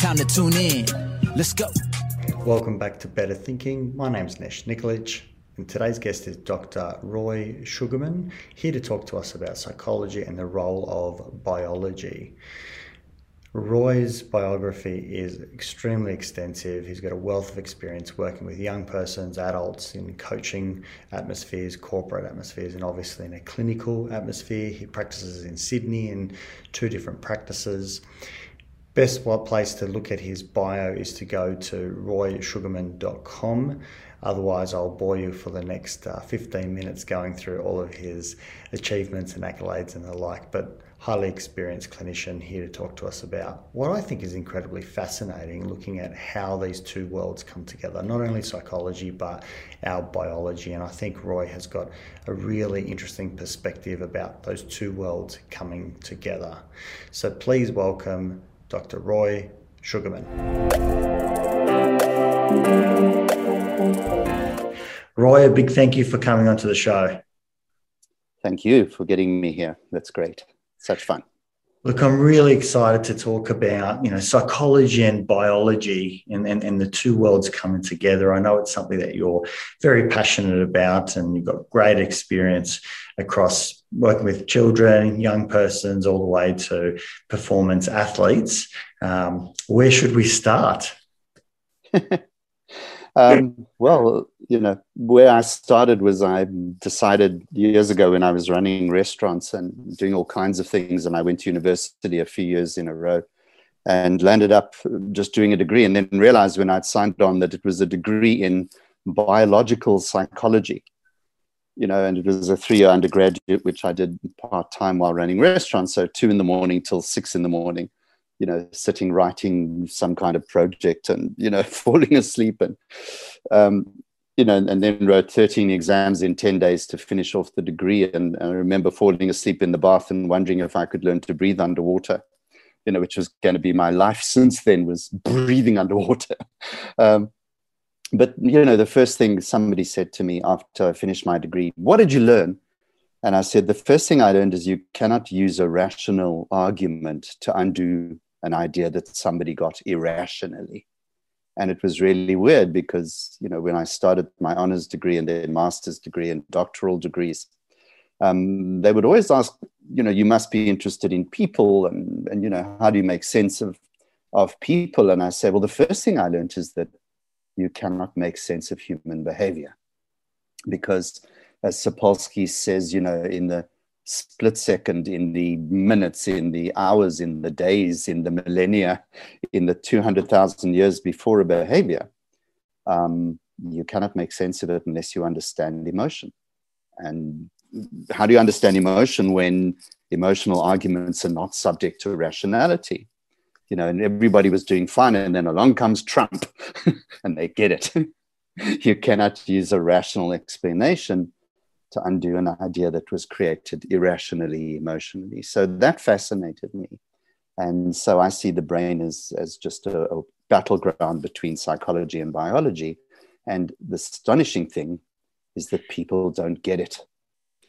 Time to tune in. Let's go. Welcome back to Better Thinking. My name's Nesh Nikolic, and today's guest is Dr. Roy Sugarman, here to talk to us about psychology and the role of biology. Roy's biography is extremely extensive. He's got a wealth of experience working with young persons, adults in coaching atmospheres, corporate atmospheres, and obviously in a clinical atmosphere. He practices in Sydney in two different practices. Best place to look at his bio is to go to roysugarman.com. Otherwise, I'll bore you for the next uh, 15 minutes going through all of his achievements and accolades and the like. But highly experienced clinician here to talk to us about what I think is incredibly fascinating looking at how these two worlds come together, not only psychology but our biology. And I think Roy has got a really interesting perspective about those two worlds coming together. So please welcome Dr. Roy Sugarman. Roy, a big thank you for coming onto the show. Thank you for getting me here. That's great such fun. Look, I'm really excited to talk about, you know, psychology and biology and, and, and the two worlds coming together. I know it's something that you're very passionate about and you've got great experience across working with children, young persons, all the way to performance athletes. Um, where should we start? Um, well, you know, where I started was I decided years ago when I was running restaurants and doing all kinds of things, and I went to university a few years in a row and landed up just doing a degree, and then realized when I'd signed on that it was a degree in biological psychology. You know, and it was a three-year undergraduate, which I did part time while running restaurants, so two in the morning till six in the morning you know, sitting writing some kind of project and, you know, falling asleep and, um, you know, and then wrote 13 exams in 10 days to finish off the degree. And, I remember falling asleep in the bath and wondering if I could learn to breathe underwater, you know, which was going to be my life since then was breathing underwater. Um, but, you know, the first thing somebody said to me after I finished my degree, what did you learn? And I said, the first thing I learned is you cannot use a rational argument to undo an idea that somebody got irrationally. And it was really weird because, you know, when I started my honors degree and then master's degree and doctoral degrees, um, they would always ask, you know, you must be interested in people and, and, you know, how do you make sense of, of people? And I say, well, the first thing I learned is that you cannot make sense of human behavior because as Sapolsky says, you know, in the split second, in the minutes, in the hours, in the days, in the millennia, in the 200,000 years before a behavior, um, you cannot make sense of it unless you understand emotion. And how do you understand emotion when emotional arguments are not subject to rationality? You know, and everybody was doing fine, and then along comes Trump, and they get it. you cannot use a rational explanation to undo an idea that was created irrationally, emotionally. So that fascinated me. And so I see the brain as, as just a, a battleground between psychology and biology. And the astonishing thing is that people don't get it.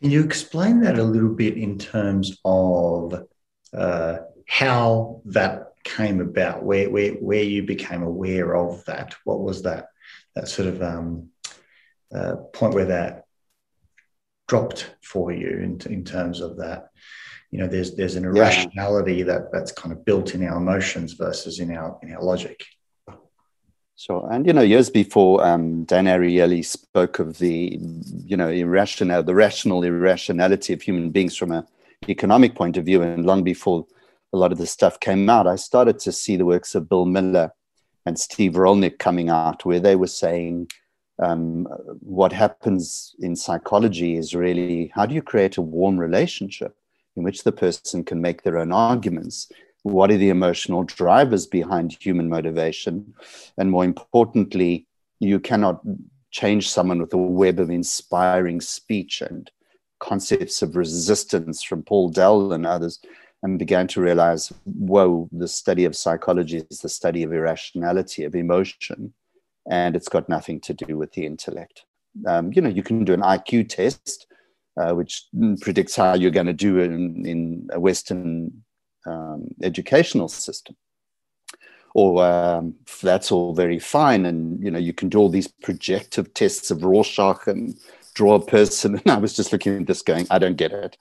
Can you explain that a little bit in terms of uh, how that came about, where, where, where you became aware of that? What was that, that sort of um, uh, point where that dropped for you in, in terms of that. You know there's there's an irrationality yeah. that that's kind of built in our emotions versus in our in our logic. Sure, and you know, years before, um, Dan Ariely spoke of the, you know, irrational, the rational irrationality of human beings from an economic point of view, and long before a lot of the stuff came out, I started to see the works of Bill Miller and Steve Rollnick coming out, where they were saying um, what happens in psychology is really how do you create a warm relationship in which the person can make their own arguments? What are the emotional drivers behind human motivation? And more importantly, you cannot change someone with a web of inspiring speech and concepts of resistance from Paul Dell and others and began to realize, whoa, the study of psychology is the study of irrationality, of emotion, and it's got nothing to do with the intellect. Um, you know, you can do an IQ test, uh, which predicts how you're going to do in, in a Western um, educational system. Or um, that's all very fine, and you know you can do all these projective tests of Rorschach and draw a person. And I was just looking at this going, I don't get it.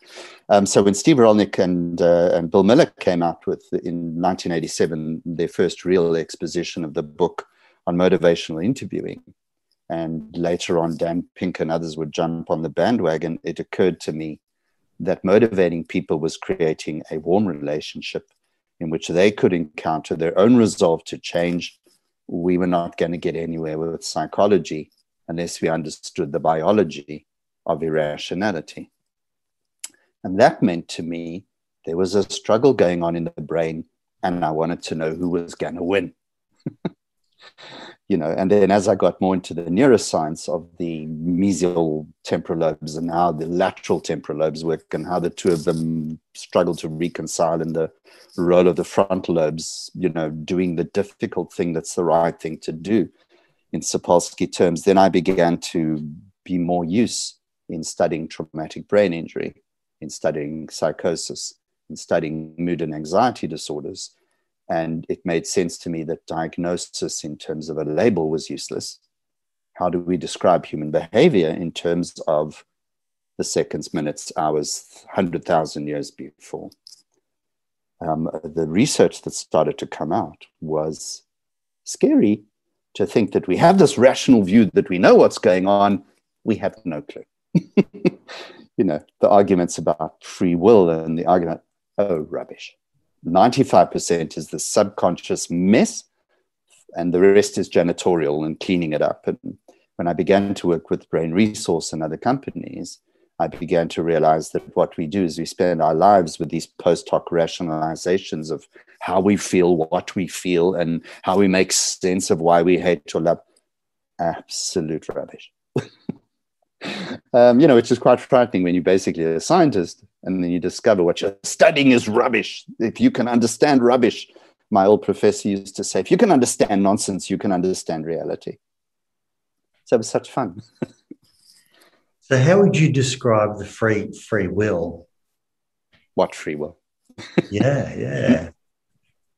Um, so when Steve Rollnick and, uh, and Bill Miller came out with, in 1987, their first real exposition of the book on motivational interviewing, and later on Dan Pink and others would jump on the bandwagon, it occurred to me that motivating people was creating a warm relationship in which they could encounter their own resolve to change. We were not going to get anywhere with psychology unless we understood the biology of irrationality. And that meant to me there was a struggle going on in the brain, and I wanted to know who was going to win. you know, and then as I got more into the neuroscience of the mesial temporal lobes and how the lateral temporal lobes work and how the two of them struggle to reconcile in the role of the frontal lobes, you know, doing the difficult thing that's the right thing to do in Sapolsky terms, then I began to be more use in studying traumatic brain injury, in studying psychosis, in studying mood and anxiety disorders. And it made sense to me that diagnosis in terms of a label was useless. How do we describe human behavior in terms of the seconds, minutes, hours, 100,000 years before? Um, the research that started to come out was scary to think that we have this rational view that we know what's going on, we have no clue. you know, the arguments about free will and the argument, oh, rubbish. 95% is the subconscious mess, and the rest is janitorial and cleaning it up. And when I began to work with Brain Resource and other companies, I began to realize that what we do is we spend our lives with these post hoc rationalizations of how we feel, what we feel, and how we make sense of why we hate or love. Absolute rubbish. um, you know, which is quite frightening when you're basically a scientist and then you discover what you're studying is rubbish. If you can understand rubbish, my old professor used to say, if you can understand nonsense, you can understand reality. So it was such fun. So, how would you describe the free free will? What free will? yeah, yeah.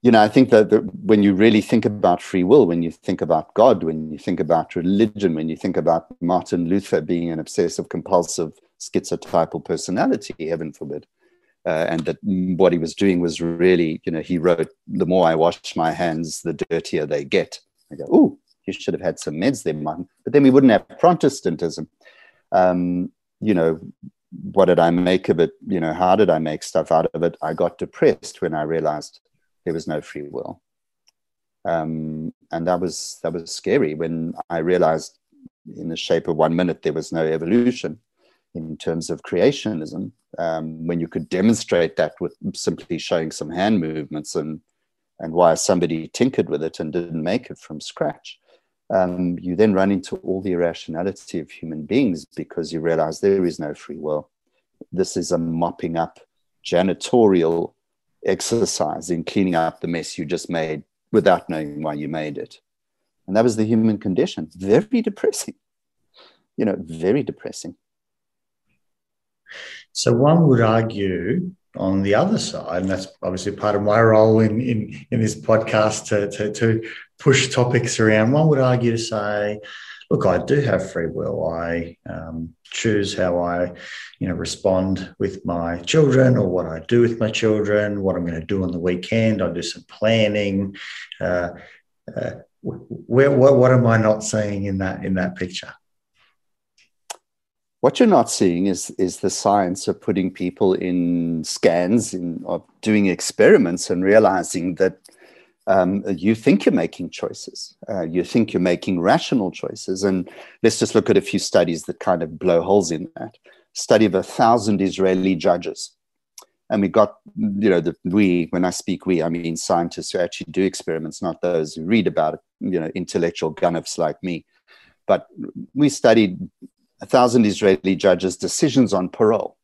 You know, I think that, that when you really think about free will, when you think about God, when you think about religion, when you think about Martin Luther being an obsessive compulsive schizotypal personality, heaven forbid, uh, and that what he was doing was really, you know, he wrote, "The more I wash my hands, the dirtier they get." I go, "Oh, you should have had some meds there, Martin." But then we wouldn't have Protestantism um, you know, what did I make of it? You know, how did I make stuff out of it? I got depressed when I realized there was no free will. Um, and that was that was scary when I realized in the shape of one minute there was no evolution in terms of creationism. Um, when you could demonstrate that with simply showing some hand movements and and why somebody tinkered with it and didn't make it from scratch um, you then run into all the irrationality of human beings because you realize there is no free will. This is a mopping up, janitorial exercise in cleaning up the mess you just made without knowing why you made it. And that was the human condition. Very depressing. You know, very depressing. So one would argue on the other side, and that's obviously part of my role in in, in this podcast to, to, to push topics around. One would argue to say, look, I do have free will. I um, choose how I, you know, respond with my children or what I do with my children, what I'm going to do on the weekend. I do some planning. Uh, uh, where, what, what am I not seeing in that in that picture? What you're not seeing is, is the science of putting people in scans, in, of doing experiments and realizing that um, you think you're making choices. Uh, you think you're making rational choices. And let's just look at a few studies that kind of blow holes in that. Study of a thousand Israeli judges. And we got, you know, the, we, when I speak we, I mean scientists who actually do experiments, not those who read about it, you know, intellectual gunnifs like me. But we studied a thousand Israeli judges' decisions on parole.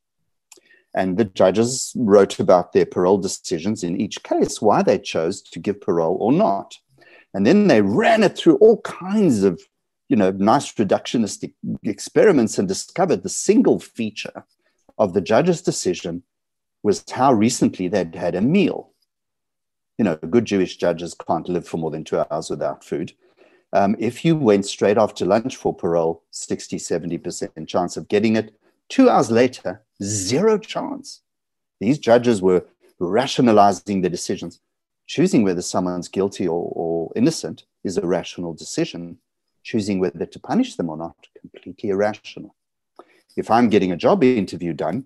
And the judges wrote about their parole decisions in each case, why they chose to give parole or not. And then they ran it through all kinds of, you know, nice reductionistic experiments and discovered the single feature of the judge's decision was how recently they'd had a meal. You know, good Jewish judges can't live for more than two hours without food. Um, if you went straight after lunch for parole, 60, 70% chance of getting it. Two hours later, zero chance. These judges were rationalizing the decisions. Choosing whether someone's guilty or, or innocent is a rational decision. Choosing whether to punish them or not, completely irrational. If I'm getting a job interview done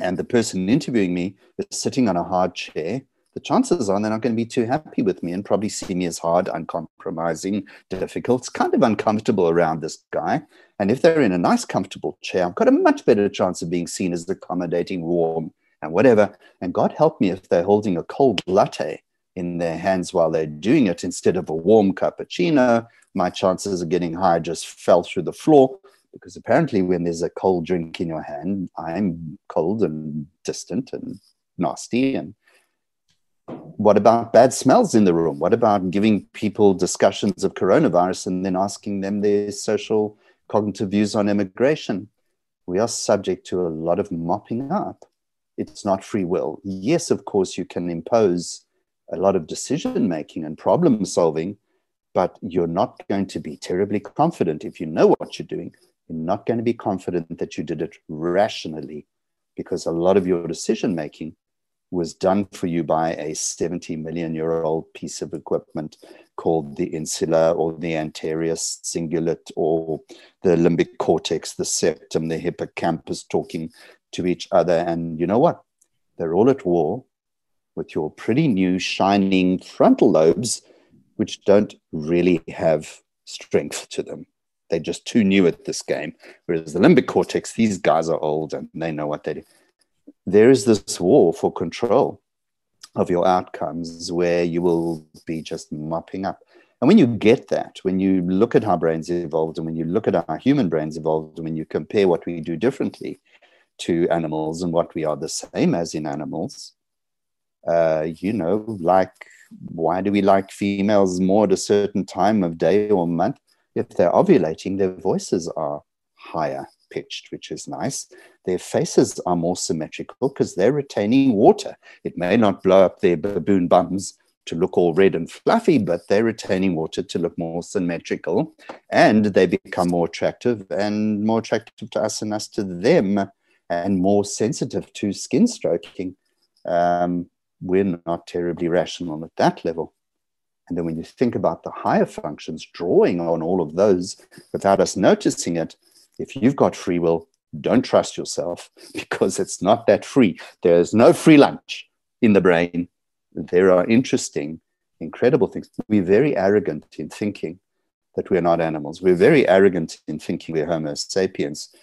and the person interviewing me is sitting on a hard chair, the chances are they're not going to be too happy with me and probably see me as hard, uncompromising, difficult. It's kind of uncomfortable around this guy. And if they're in a nice, comfortable chair, I've got a much better chance of being seen as accommodating, warm, and whatever. And God help me if they're holding a cold latte in their hands while they're doing it instead of a warm cappuccino. My chances of getting high just fell through the floor because apparently, when there's a cold drink in your hand, I'm cold and distant and nasty and what about bad smells in the room? What about giving people discussions of coronavirus and then asking them their social cognitive views on immigration? We are subject to a lot of mopping up. It's not free will. Yes, of course, you can impose a lot of decision making and problem solving, but you're not going to be terribly confident if you know what you're doing. You're not going to be confident that you did it rationally because a lot of your decision making was done for you by a 70 million year old piece of equipment called the insula or the anterior cingulate or the limbic cortex, the septum, the hippocampus talking to each other. And you know what? They're all at war with your pretty new shining frontal lobes, which don't really have strength to them. They're just too new at this game. Whereas the limbic cortex, these guys are old and they know what they do there is this war for control of your outcomes where you will be just mopping up. And when you get that, when you look at how brains evolved and when you look at how human brains evolved, and when you compare what we do differently to animals and what we are the same as in animals, uh, you know, like why do we like females more at a certain time of day or month? If they're ovulating, their voices are higher pitched, which is nice. Their faces are more symmetrical because they're retaining water. It may not blow up their baboon bums to look all red and fluffy, but they're retaining water to look more symmetrical and they become more attractive and more attractive to us and us to them and more sensitive to skin stroking. Um, we're not terribly rational at that level. And then when you think about the higher functions drawing on all of those without us noticing it, if you've got free will, don't trust yourself because it's not that free. There's no free lunch in the brain. There are interesting, incredible things. We're very arrogant in thinking that we're not animals. We're very arrogant in thinking we're Homo sapiens.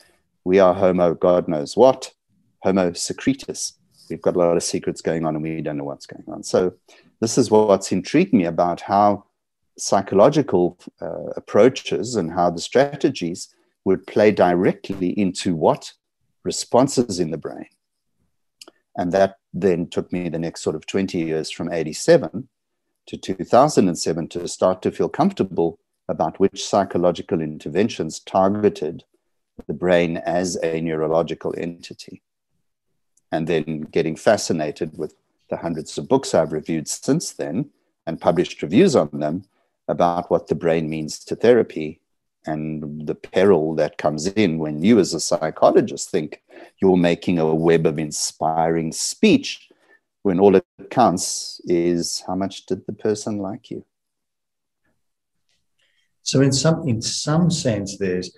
We are Homo, God knows what, Homo secretus. We've got a lot of secrets going on and we don't know what's going on. So, this is what's intrigued me about how psychological uh, approaches and how the strategies would play directly into what responses in the brain. And that then took me the next sort of 20 years from 87 to 2007 to start to feel comfortable about which psychological interventions targeted the brain as a neurological entity. And then getting fascinated with the hundreds of books I've reviewed since then and published reviews on them about what the brain means to therapy and the peril that comes in when you, as a psychologist, think you're making a web of inspiring speech when all it counts is how much did the person like you? So, in some in some sense, there's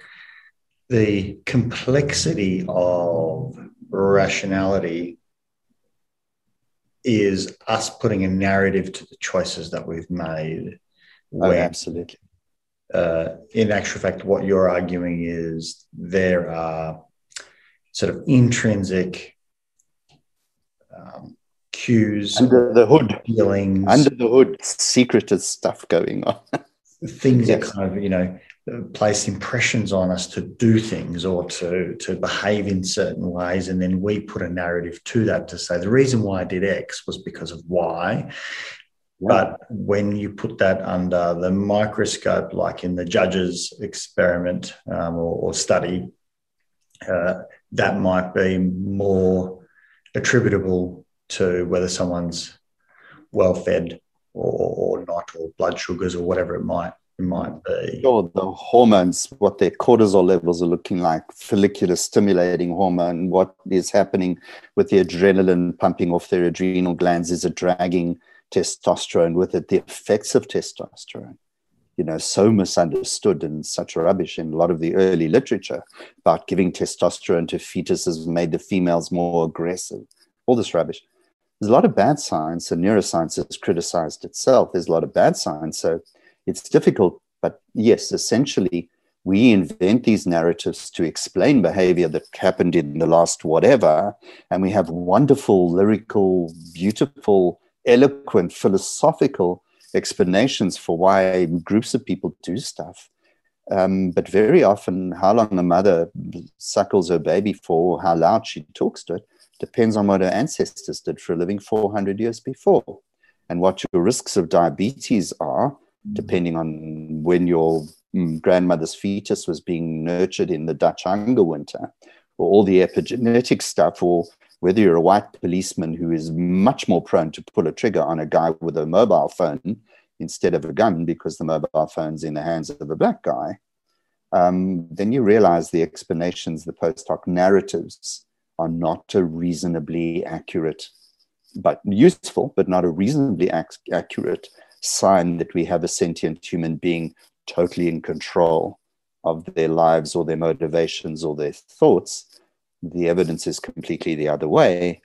the complexity of rationality is us putting a narrative to the choices that we've made. Oh, absolutely. Uh, in actual fact, what you're arguing is there are sort of intrinsic um, cues under the hood, feelings, under the hood, secretive stuff going on. things yes. that kind of you know place impressions on us to do things or to to behave in certain ways and then we put a narrative to that to say the reason why i did x was because of y. but when you put that under the microscope like in the judge's experiment um, or, or, study uh, that might be more attributable to whether someone's well fed or, or not or blood sugars or whatever it might it might be. Sure, the hormones, what their cortisol levels are looking like, follicular stimulating hormone, what is happening with the adrenaline pumping off their adrenal glands, is it dragging testosterone with it, the effects of testosterone. You know, so misunderstood and such rubbish in a lot of the early literature about giving testosterone to fetuses made the females more aggressive. All this rubbish. There's a lot of bad science, and neuroscience has criticized itself. There's a lot of bad science. So it's difficult, but yes, essentially, we invent these narratives to explain behavior that happened in the last whatever. And we have wonderful, lyrical, beautiful, eloquent, philosophical explanations for why groups of people do stuff. Um, but very often, how long a mother suckles her baby for, how loud she talks to it, depends on what her ancestors did for a living 400 years before. And what your risks of diabetes are depending on when your mm, grandmother's fetus was being nurtured in the Dutch hunger winter, or all the epigenetic stuff, or whether you're a white policeman who is much more prone to pull a trigger on a guy with a mobile phone instead of a gun because the mobile phone's in the hands of a black guy, um, then you realize the explanations, the post hoc narratives are not a reasonably accurate, but useful, but not a reasonably ac- accurate sign that we have a sentient human being totally in control of their lives or their motivations or their thoughts, the evidence is completely the other way.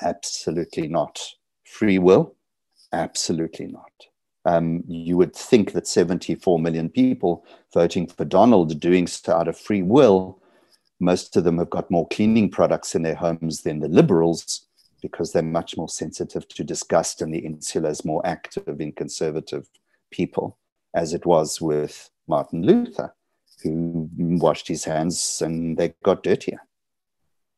Absolutely not. Free will? Absolutely not. Um, you would think that 74 million people voting for Donald doing so out of free will, most of them have got more cleaning products in their homes than the liberals because they're much more sensitive to disgust and the insula is more active in conservative people, as it was with Martin Luther, who washed his hands and they got dirtier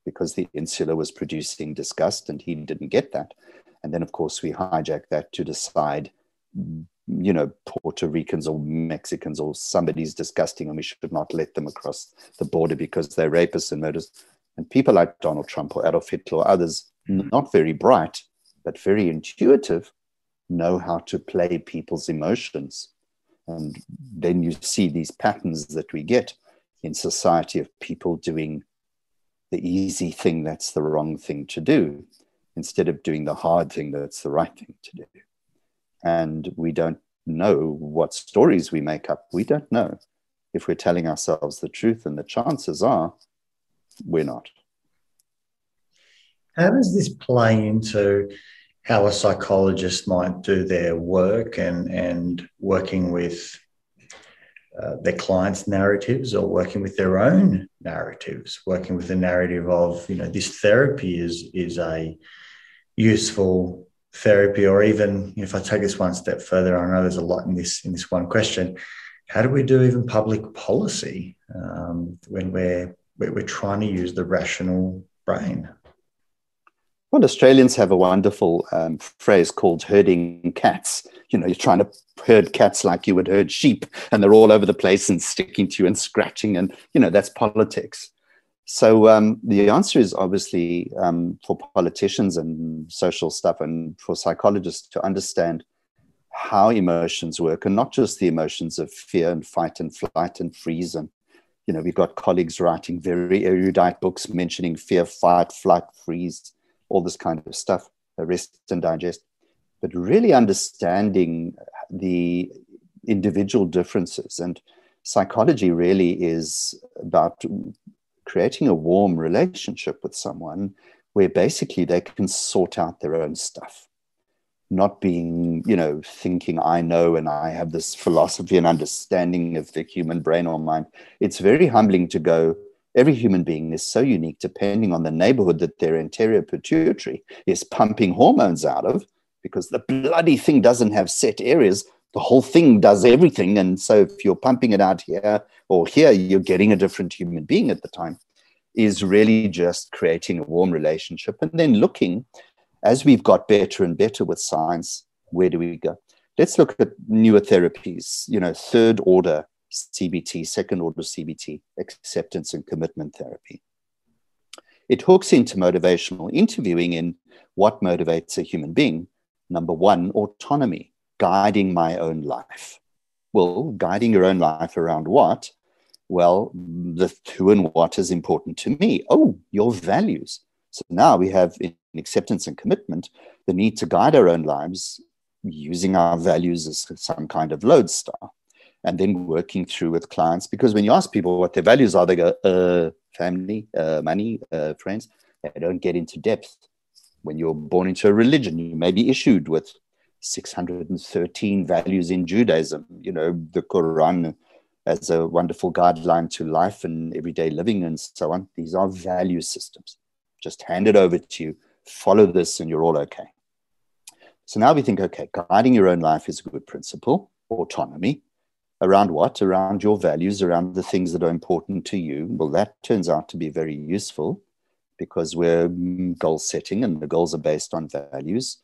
because the insula was producing disgust and he didn't get that. And then, of course, we hijack that to decide, you know, Puerto Ricans or Mexicans or somebody's disgusting and we should not let them across the border because they're rapists and murderers. And people like Donald Trump or Adolf Hitler or others mm-hmm. not very bright, but very intuitive, know how to play people's emotions. And then you see these patterns that we get in society of people doing the easy thing that's the wrong thing to do instead of doing the hard thing that's the right thing to do. And we don't know what stories we make up. We don't know if we're telling ourselves the truth, and the chances are we're not. How does this play into how a psychologist might do their work and, and working with uh, their clients' narratives or working with their own narratives, working with the narrative of, you know, this therapy is, is a useful therapy, or even if I take this one step further, I know there's a lot in this in this one question. How do we do even public policy um, when we're we're trying to use the rational brain? Well, Australians have a wonderful um, phrase called herding cats. You know, you're trying to herd cats like you would herd sheep, and they're all over the place and sticking to you and scratching, and you know that's politics. So um, the answer is obviously um, for politicians and social stuff, and for psychologists to understand how emotions work, and not just the emotions of fear and fight and flight and freeze. And you know, we've got colleagues writing very erudite books mentioning fear, fight, flight, freeze all this kind of stuff, uh, rest and digest, but really understanding the individual differences. And psychology really is about creating a warm relationship with someone where basically they can sort out their own stuff not being you know thinking i know and i have this philosophy and understanding of the human brain or mind it's very humbling to go every human being is so unique depending on the neighborhood that their anterior pituitary is pumping hormones out of because the bloody thing doesn't have set areas the whole thing does everything. And so if you're pumping it out here or here, you're getting a different human being at the time, is really just creating a warm relationship and then looking as we've got better and better with science, where do we go? Let's look at newer therapies, you know, third order CBT, second order CBT, acceptance and commitment therapy. It hooks into motivational interviewing in what motivates a human being. Number one, autonomy guiding my own life. Well, guiding your own life around what? Well, the who and what is important to me. Oh, your values. So now we have in acceptance and commitment the need to guide our own lives using our values as some kind of lodestar and then working through with clients. Because when you ask people what their values are, they go, uh, family, uh, money, uh, friends. They don't get into depth. When you're born into a religion, you may be issued with 613 values in Judaism. You know, the Quran as a wonderful guideline to life and everyday living and so on. These are value systems. Just hand it over to you, follow this, and you're all okay. So now we think, okay, guiding your own life is a good principle, autonomy. Around what? Around your values, around the things that are important to you. Well, that turns out to be very useful because we're mm, goal setting and the goals are based on values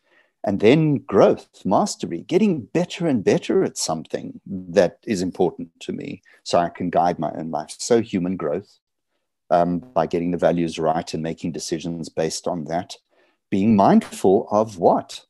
and then growth, mastery, getting better and better at something that is important to me so I can guide my own life. So, human growth um, by getting the values right and making decisions based on that. Being mindful of what?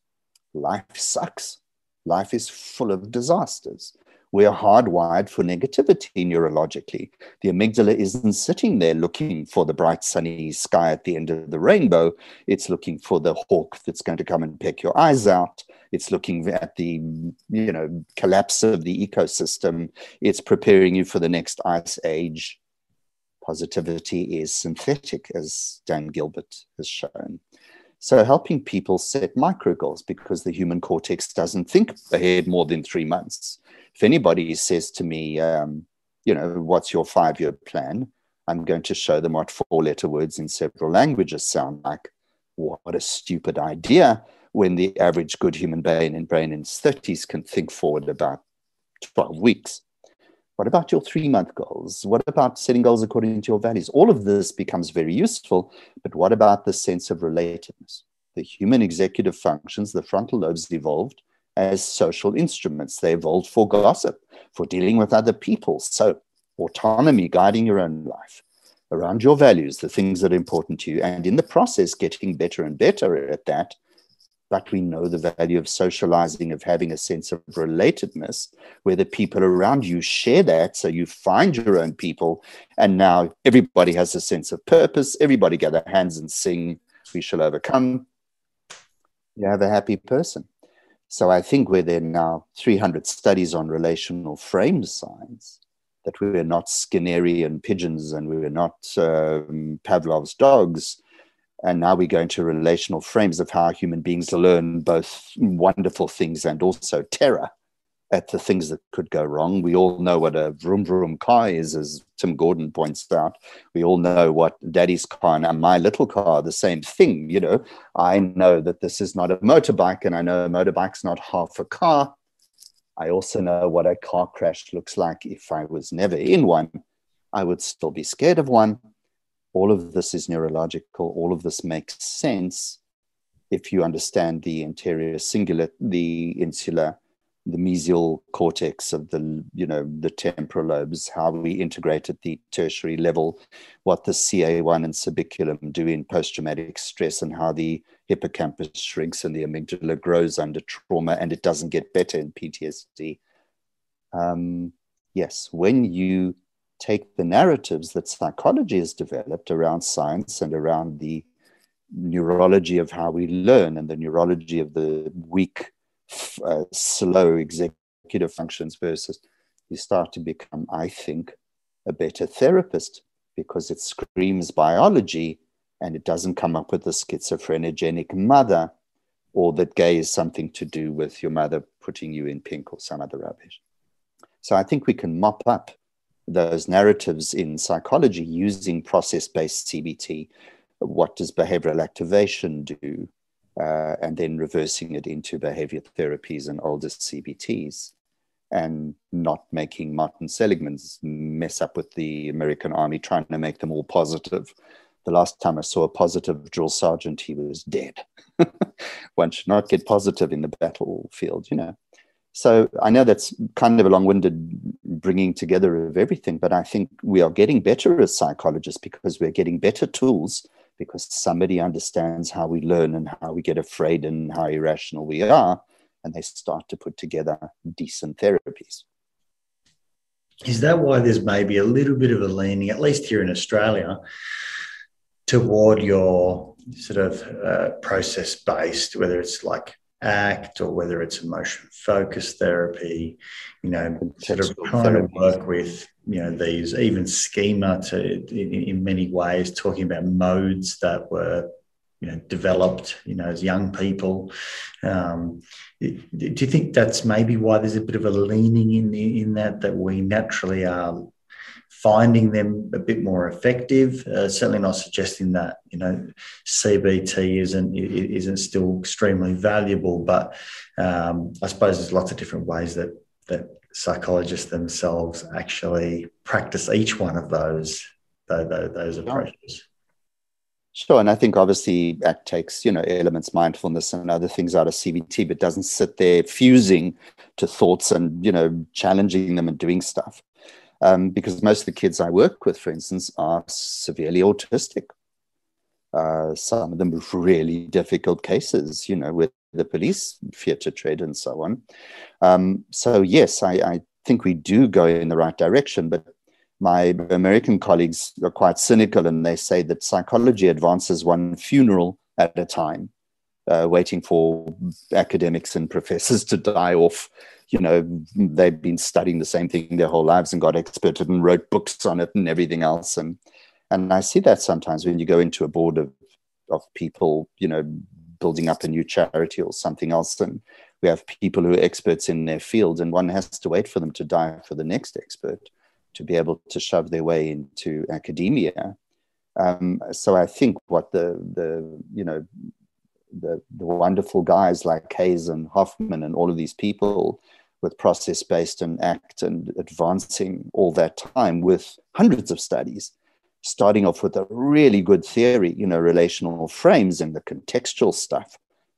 Life sucks. Life is full of disasters. We're hardwired for negativity neurologically. The amygdala isn't sitting there looking for the bright sunny sky at the end of the rainbow. It's looking for the hawk that's going to come and peck your eyes out. It's looking at the you know collapse of the ecosystem. It's preparing you for the next ice age. Positivity is synthetic, as Dan Gilbert has shown. So, helping people set micro goals because the human cortex doesn't think ahead more than three months if anybody says to me, um, you know, what's your five year plan? I'm going to show them what four letter words in several languages sound like. What a stupid idea when the average good human being in brain in his 30s can think forward about 12 weeks. What about your three month goals? What about setting goals according to your values? All of this becomes very useful, but what about the sense of relatedness? The human executive functions, the frontal lobes evolved as social instruments. They evolved for gossip, for dealing with other people. So, autonomy, guiding your own life around your values, the things that are important to you, and in the process, getting better and better at that. But we know the value of socializing, of having a sense of relatedness, where the people around you share that. So you find your own people. And now everybody has a sense of purpose. Everybody gather hands and sing, We shall overcome. You have a happy person. So I think where there are now 300 studies on relational frame science, that we are not Skinnerian pigeons and we are not um, Pavlov's dogs. And now we go into relational frames of how human beings learn both wonderful things and also terror at the things that could go wrong. We all know what a vroom vroom car is, as Tim Gordon points out. We all know what daddy's car and my little car, the same thing. You know, I know that this is not a motorbike, and I know a motorbike's not half a car. I also know what a car crash looks like if I was never in one. I would still be scared of one. All of this is neurological. All of this makes sense if you understand the anterior cingulate, the insular the mesial cortex of the you know the temporal lobes how we integrate at the tertiary level what the ca1 and subiculum do in post-traumatic stress and how the hippocampus shrinks and the amygdala grows under trauma and it doesn't get better in ptsd um, yes when you take the narratives that psychology has developed around science and around the neurology of how we learn and the neurology of the weak uh, slow executive functions versus you start to become, I think, a better therapist because it screams biology and it doesn't come up with a schizophrenogenic mother or that gay is something to do with your mother putting you in pink or some other rubbish. So I think we can mop up those narratives in psychology using process based CBT. What does behavioral activation do? Uh, and then reversing it into behavior therapies and older CBTs and not making Martin Seligman's mess up with the American army, trying to make them all positive. The last time I saw a positive drill sergeant, he was dead. One should not get positive in the battlefield, you know. So I know that's kind of a long winded bringing together of everything, but I think we are getting better as psychologists because we're getting better tools because somebody understands how we learn and how we get afraid and how irrational we are. And they start to put together decent therapies. Is that why there's maybe a little bit of a leaning, at least here in Australia, toward your sort of uh, process based, whether it's like ACT or whether it's emotion focused therapy, you know, sort of trying to work with, you know, these even schema to in, in, many ways, talking about modes that were, you know, developed, you know, as young people. Um, do you think that's maybe why there's a bit of a leaning in in that that we naturally are finding them a bit more effective. Uh, certainly not suggesting that you know CBT isn't isn't still extremely valuable, but um, I suppose there's lots of different ways that that psychologists themselves actually practice each one of those those, those approaches. Sure, and I think obviously that takes you know elements, mindfulness, and other things out of CBT, but doesn't sit there fusing to thoughts and you know challenging them and doing stuff um, because most of the kids I work with, for instance, are severely autistic. Uh, some of them really difficult cases, you know, with the police fear to tread and so on. Um, so yes, I, I think we do go in the right direction, but my American colleagues are quite cynical and they say that psychology advances one funeral at a time, uh, waiting for academics and professors to die off you know, they've been studying the same thing their whole lives and got experted and wrote books on it and everything else. And and I see that sometimes when you go into a board of of people, you know, building up a new charity or something else, and we have people who are experts in their field, and one has to wait for them to die for the next expert to be able to shove their way into academia. Um, so I think what the the you know the the wonderful guys like Hayes and Hofmann and all of these people with process based and ACT and advancing all that time with hundreds of studies, starting off with a really good theory, you know, relational frames and the contextual stuff,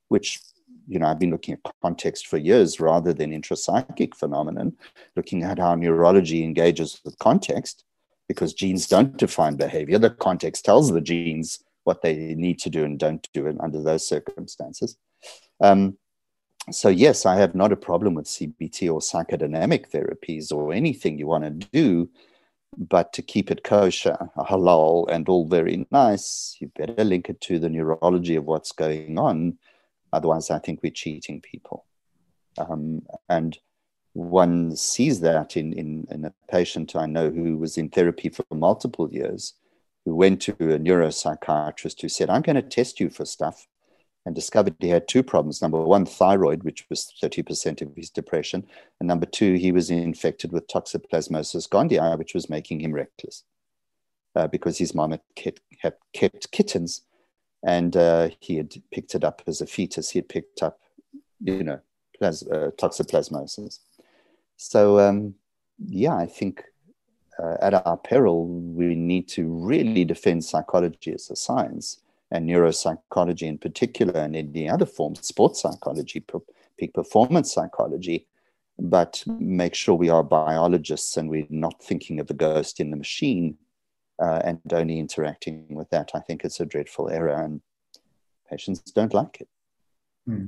which, you know, I've been looking at context for years rather than intrapsychic phenomenon, looking at how neurology engages with context, because genes don't define behavior. The context tells the genes what they need to do and don't do it under those circumstances. Um, so yes, I have not a problem with CBT or psychodynamic therapies or anything you want to do, but to keep it kosher, halal, and all very nice, you better link it to the neurology of what's going on. Otherwise, I think we're cheating people. Um, and one sees that in, in, in, a patient I know who was in therapy for multiple years, who went to a neuropsychiatrist who said, I'm going to test you for stuff and discovered he had two problems. Number one, thyroid, which was 30% of his depression. And number two, he was infected with toxoplasmosis gondii, which was making him reckless uh, because his mom had kept, had kept kittens and uh, he had picked it up as a fetus. He had picked up, you know, plas- uh, toxoplasmosis. So, um, yeah, I think uh, at our peril, we need to really defend psychology as a science and neuropsychology in particular, and any other forms, sports psychology, peak performance psychology, but make sure we are biologists and we're not thinking of the ghost in the machine uh, and only interacting with that. I think it's a dreadful error, and patients don't like it. Hmm.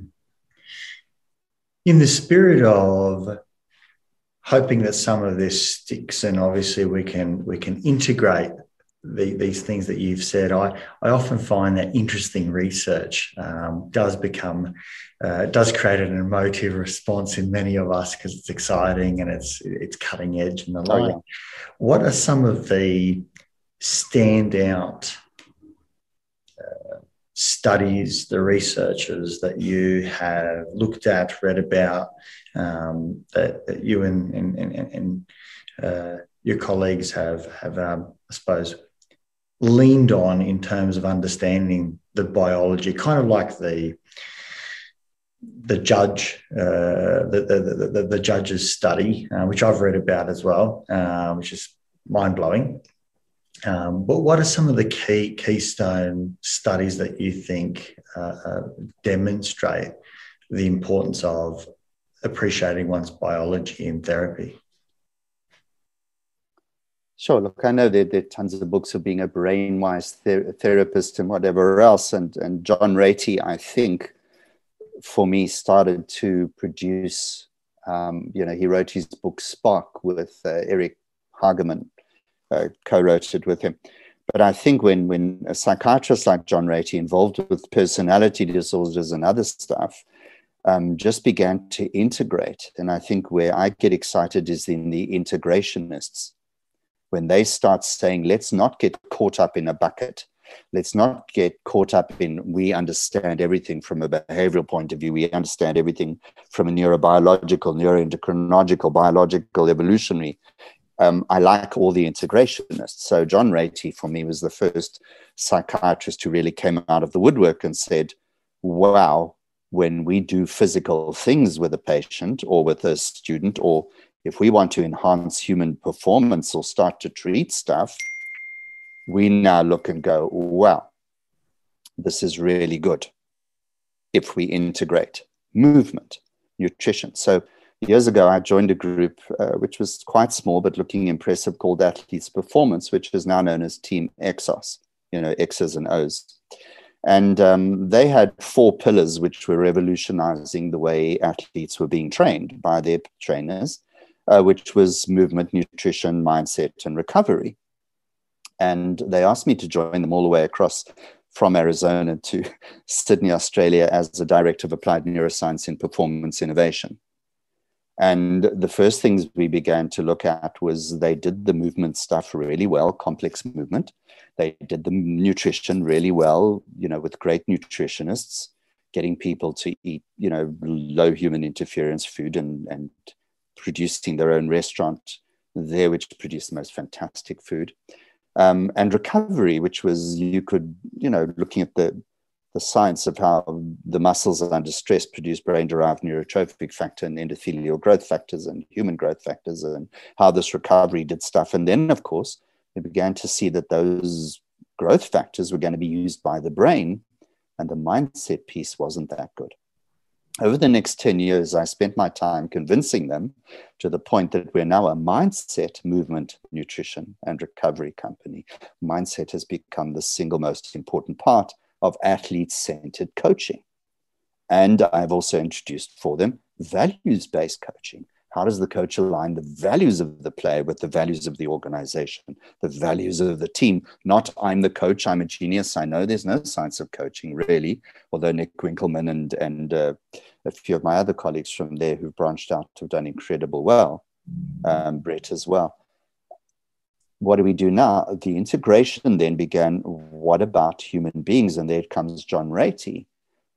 In the spirit of hoping that some of this sticks, and obviously we can we can integrate the, these things that you've said, I, I often find that interesting research um, does become, uh, does create an emotive response in many of us because it's exciting and it's it's cutting edge and the like. Oh, yeah. What are some of the standout uh, studies, the researchers that you have looked at, read about, um, that, that, you and, and, and, and uh, your colleagues have have um, I suppose leaned on in terms of understanding the biology, kind of like the the judge, uh, the, the, the, the, judge's study, uh, which I've read about as well, uh, which is mind blowing. Um, but what are some of the key keystone studies that you think uh, uh, demonstrate the importance of appreciating one's biology in therapy? Sure. Look, I know there, there are tons of books of being a brain-wise ther- therapist and whatever else. And, and John Ratey, I think, for me, started to produce, um, you know, he wrote his book Spark with uh, Eric Hagerman, uh, co-wrote it with him. But I think when, when a psychiatrist like John Ratey, involved with personality disorders and other stuff, um, just began to integrate. And I think where I get excited is in the integrationists when they start saying, let's not get caught up in a bucket. Let's not get caught up in we understand everything from a behavioral point of view. We understand everything from a neurobiological, neuroendocrinological, biological, evolutionary. Um, I like all the integrationists. So John Ratey, for me, was the first psychiatrist who really came out of the woodwork and said, wow, when we do physical things with a patient or with a student or if we want to enhance human performance or start to treat stuff, we now look and go, well, this is really good if we integrate movement, nutrition. So years ago, I joined a group uh, which was quite small but looking impressive called Athletes Performance, which is now known as Team Exos, you know, X's and O's. And um, they had four pillars which were revolutionizing the way athletes were being trained by their trainers uh, which was movement, nutrition, mindset, and recovery. And they asked me to join them all the way across from Arizona to Sydney, Australia, as the director of applied neuroscience in performance innovation. And the first things we began to look at was they did the movement stuff really well, complex movement. They did the nutrition really well, you know, with great nutritionists, getting people to eat, you know, low human interference food and, and producing their own restaurant there, which produced the most fantastic food. Um, and recovery, which was you could, you know, looking at the the science of how the muscles under stress produce brain-derived neurotrophic factor and endothelial growth factors and human growth factors, and how this recovery did stuff. And then, of course, we began to see that those growth factors were going to be used by the brain, and the mindset piece wasn't that good over the next 10 years, I spent my time convincing them to the point that we're now a mindset, movement, nutrition, and recovery company. Mindset has become the single most important part of athlete centered coaching. And I've also introduced for them values based coaching, how does the coach align the values of the player with the values of the organization, the values of the team? Not I'm the coach, I'm a genius. I know there's no science of coaching really, although Nick Winkelman and, and uh, a few of my other colleagues from there who've branched out have done incredible well, um, Brett as well. What do we do now? The integration then began. What about human beings? And there comes John Ratey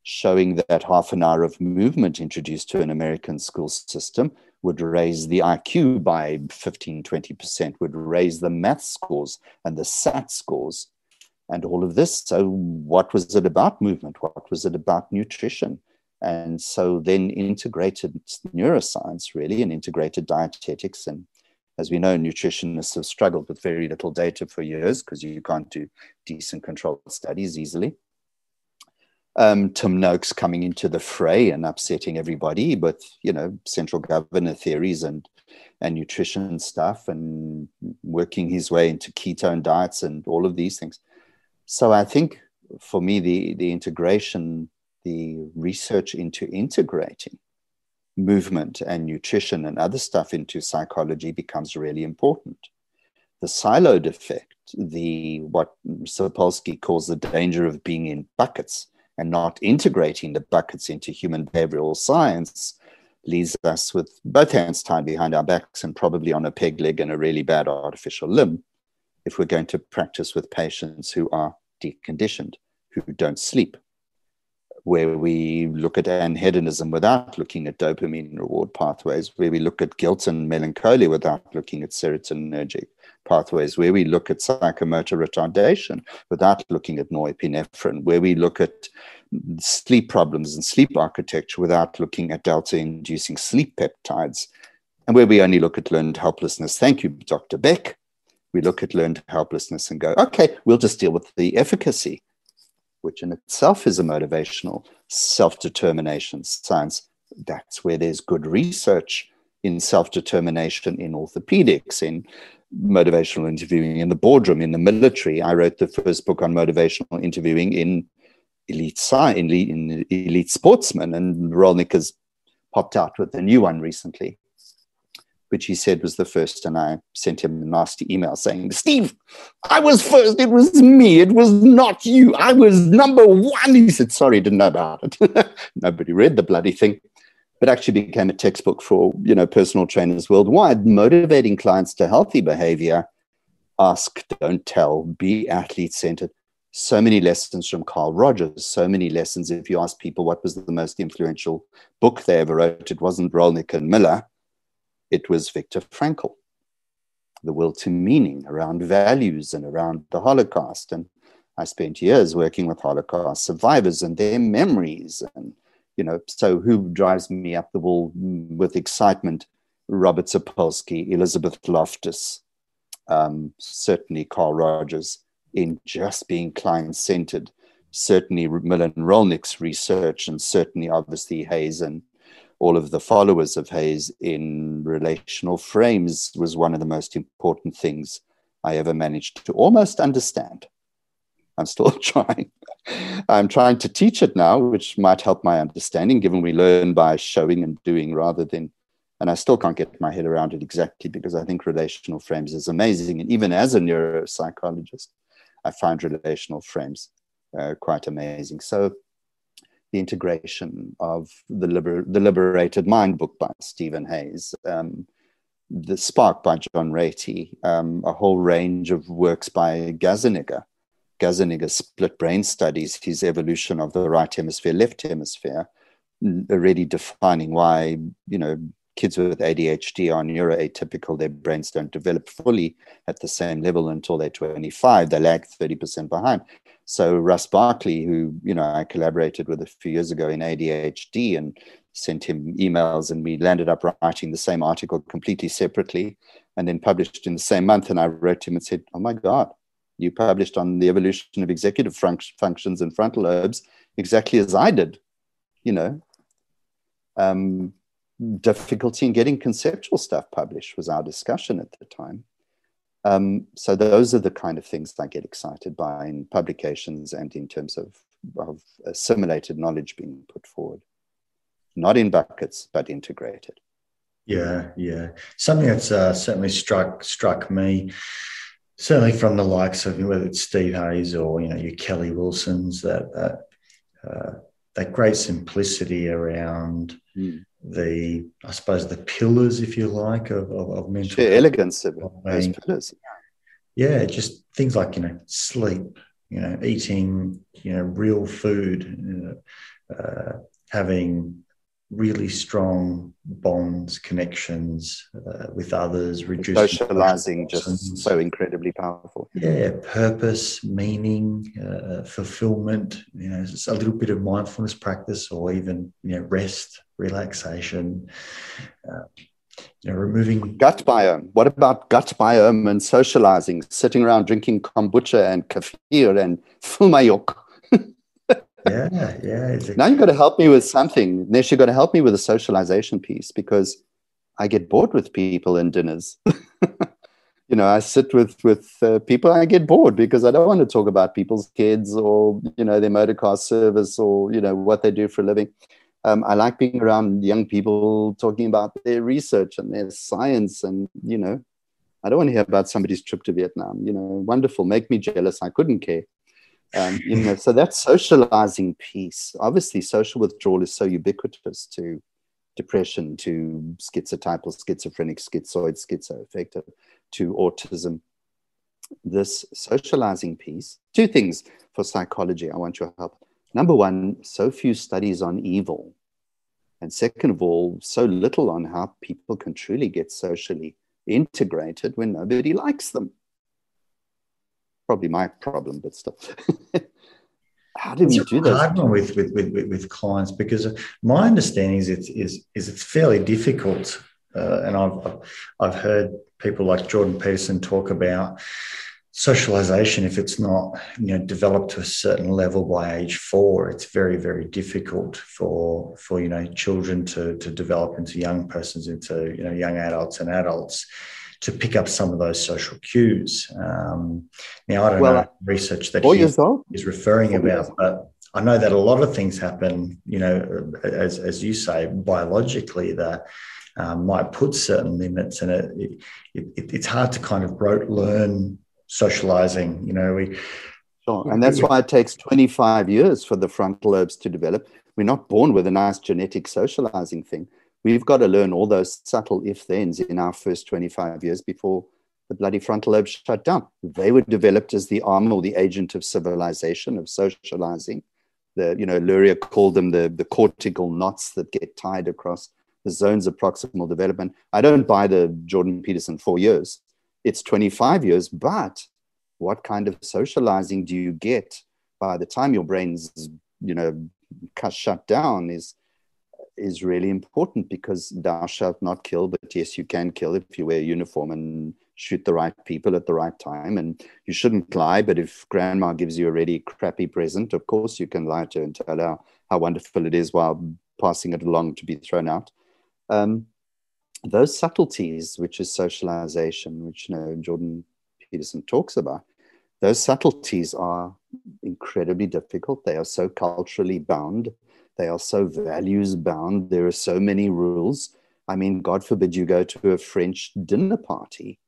showing that half an hour of movement introduced to an American school system would raise the IQ by 15, 20%, would raise the math scores and the SAT scores and all of this. So, what was it about movement? What was it about nutrition? And so, then integrated neuroscience really and integrated dietetics. And as we know, nutritionists have struggled with very little data for years because you can't do decent controlled studies easily um, Tim Noakes coming into the fray and upsetting everybody with, you know, central governor theories and and nutrition stuff and working his way into ketone diets and all of these things. So I think for me, the the integration, the research into integrating movement and nutrition and other stuff into psychology becomes really important. The siloed effect the what Sapolsky calls the danger of being in buckets and not integrating the buckets into human behavioral science leaves us with both hands tied behind our backs and probably on a peg leg and a really bad artificial limb if we're going to practice with patients who are deconditioned, who don't sleep, where we look at anhedonism without looking at dopamine reward pathways, where we look at guilt and melancholy without looking at serotonergic pathways, where we look at psychomotor retardation without looking at norepinephrine, where we look at sleep problems and sleep architecture without looking at delta inducing sleep peptides, and where we only look at learned helplessness. Thank you, Dr. Beck. We look at learned helplessness and go, okay, we'll just deal with the efficacy which in itself is a motivational self determination science. That's where there's good research in self determination in orthopedics, in motivational interviewing in the boardroom, in the military. I wrote the first book on motivational interviewing in elite science, in, elite sportsmen, and Rollnick has popped out with a new one recently which he said was the first. And I sent him a nasty email saying, Steve, I was first. It was me. It was not you. I was number one. He said, sorry, didn't know about it. Nobody read the bloody thing. But actually became a textbook for you know personal trainers worldwide, motivating clients to healthy behavior. Ask, don't tell, be athlete centered. So many lessons from Carl Rogers, so many lessons. If you ask people what was the most influential book they ever wrote, it wasn't Rollnick and Miller it was Viktor Frankl, the will to meaning around values and around the Holocaust. And I spent years working with Holocaust survivors and their memories. And, you know, so who drives me up the wall with excitement? Robert Sapolsky, Elizabeth Loftus, um, certainly Carl Rogers, in just being client centered. Certainly, Millen Rollnick's research, and certainly, obviously, Hayes and all of the followers of Hayes in relational frames was one of the most important things I ever managed to almost understand. I'm still trying. I'm trying to teach it now, which might help my understanding, given we learn by showing and doing rather than. And I still can't get my head around it exactly because I think relational frames is amazing. And even as a neuropsychologist, I find relational frames uh, quite amazing. So the integration of the, liber- the Liberated Mind book by Stephen Hayes, um, The Spark by John Ratey, um, a whole range of works by Gazzaniga. Gazzaniga split brain studies, his evolution of the right hemisphere, left hemisphere, already defining why, you know, kids with ADHD are neuroatypical. Their brains don't develop fully at the same level until they're 25. They lag 30% behind. So Russ Barkley, who you know I collaborated with a few years ago in ADHD and sent him emails, and we landed up writing the same article completely separately, and then published in the same month. And I wrote to him and said, "Oh my God, you published on the evolution of executive func- functions and frontal lobes exactly as I did." You know, um, difficulty in getting conceptual stuff published was our discussion at the time. Um, so those are the kind of things I get excited by in publications and in terms of, of assimilated knowledge being put forward, not in buckets but integrated. Yeah, yeah. Something that's uh, certainly struck struck me, certainly from the likes of whether it's Steve Hayes or you know your Kelly Wilsons, that that uh, that great simplicity around mm. The, I suppose, the pillars, if you like, of, of, of mental Sheer elegance of those pillars. Yeah, just things like you know sleep, you know, eating, you know, real food, you know, uh, having really strong bonds, connections uh, with others, reducing socializing, just so incredibly powerful. Yeah, purpose, meaning, uh, fulfillment. You know, it's a little bit of mindfulness practice, or even you know, rest, relaxation. Uh, you know, removing gut biome. What about gut biome and socializing, sitting around drinking kombucha and kefir and fulmayok? Yeah, yeah. Now you've got to help me with something. Nesh, you've got to help me with the socialization piece because I get bored with people in dinners. you know, I sit with with uh, people. I get bored because I don't want to talk about people's kids or you know their motor car service or you know what they do for a living. Um, I like being around young people talking about their research and their science and you know I don't want to hear about somebody's trip to Vietnam. You know, wonderful, make me jealous. I couldn't care. Um, you know, so that socializing piece. Obviously, social withdrawal is so ubiquitous to depression, to schizotypal, schizophrenic, schizoid, schizoaffective, to autism. This socializing piece. Two things for psychology. I want your help. Number one, so few studies on evil. And second of all, so little on how people can truly get socially integrated when nobody likes them. Probably my problem, but still. how do we do that? Hard one with, with, with, with clients because my understanding is it's, is, is it's fairly difficult. Uh, and I've, I've heard people like Jordan Peterson talk about socialization if it's not you know developed to a certain level by age four it's very very difficult for for you know children to to develop into young persons into you know young adults and adults to pick up some of those social cues um, now i don't well, know research that he is referring about but i know that a lot of things happen you know as as you say biologically that um, might put certain limits and it, it, it, it's hard to kind of learn socializing. You know, we. Sure. And that's why it takes 25 years for the frontal lobes to develop. We're not born with a nice genetic socializing thing. We've got to learn all those subtle if thens in our first 25 years before the bloody frontal lobe shut down. They were developed as the arm or the agent of civilization, of socializing. The, you know, Luria called them the, the cortical knots that get tied across the zones of proximal development. I don't buy the Jordan Peterson four years it's 25 years, but what kind of socializing do you get by the time your brain's, you know, shut down is is really important because thou shalt not kill, but yes, you can kill if you wear a uniform and shoot the right people at the right time. And you shouldn't lie, but if grandma gives you a really crappy present, of course you can lie to her and tell her how wonderful it is while passing it along to be thrown out. Um, those subtleties, which is socialization, which you know Jordan Peterson talks about, those subtleties are incredibly difficult. They are so culturally bound. They are so values bound. There are so many rules. I mean, God forbid you go to a French dinner party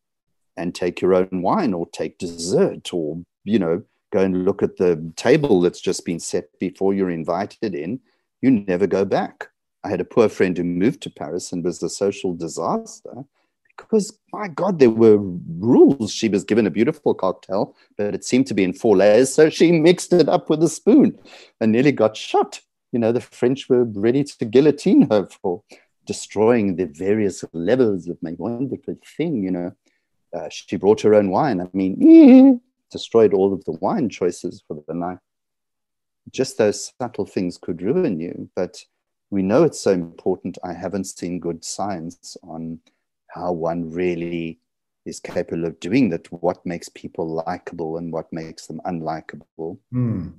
and take your own wine or take dessert or, you know, go and look at the table that's just been set before you're invited in. You never go back I had a poor friend who moved to Paris and was a social disaster because, my God, there were rules. She was given a beautiful cocktail, but it seemed to be in four layers. So she mixed it up with a spoon and nearly got shot. You know, the French were ready to guillotine her for destroying the various levels of my wonderful thing, you know. Uh, she brought her own wine. I mean, destroyed all of the wine choices for the night. Just those subtle things could ruin you. But we know it's so important. I haven't seen good science on how one really is capable of doing that, what makes people likable and what makes them unlikable. Mm.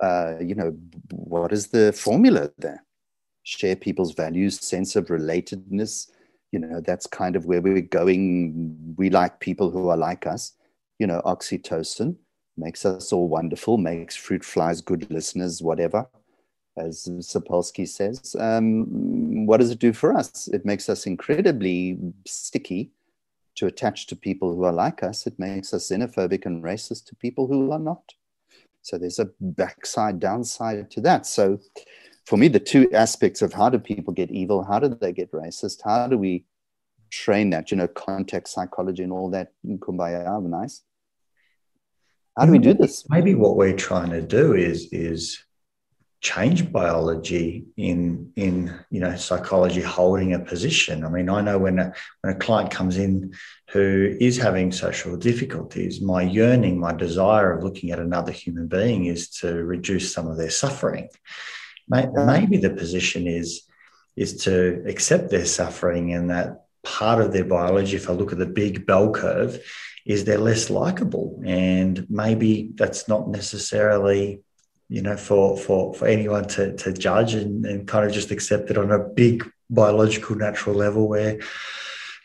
Uh, you know, what is the formula there? Share people's values, sense of relatedness. You know, that's kind of where we're going. We like people who are like us. You know, oxytocin makes us all wonderful, makes fruit flies good listeners, whatever as Sapolsky says. Um, what does it do for us? It makes us incredibly sticky to attach to people who are like us. It makes us xenophobic and racist to people who are not. So there's a backside, downside to that. So for me, the two aspects of how do people get evil? How do they get racist? How do we train that? You know, context psychology and all that. Kumbaya, nice. How do we do this? Maybe what we're trying to do is is change biology in in you know psychology holding a position. I mean i know when a, when a client comes in who is having social difficulties my yearning my desire of looking at another human being is to reduce some of their suffering. Maybe the position is is to accept their suffering and that part of their biology if i look at the big bell curve is they're less likable. And maybe that's not necessarily you know, for for for anyone to to judge and, and kind of just accept it on a big biological natural level where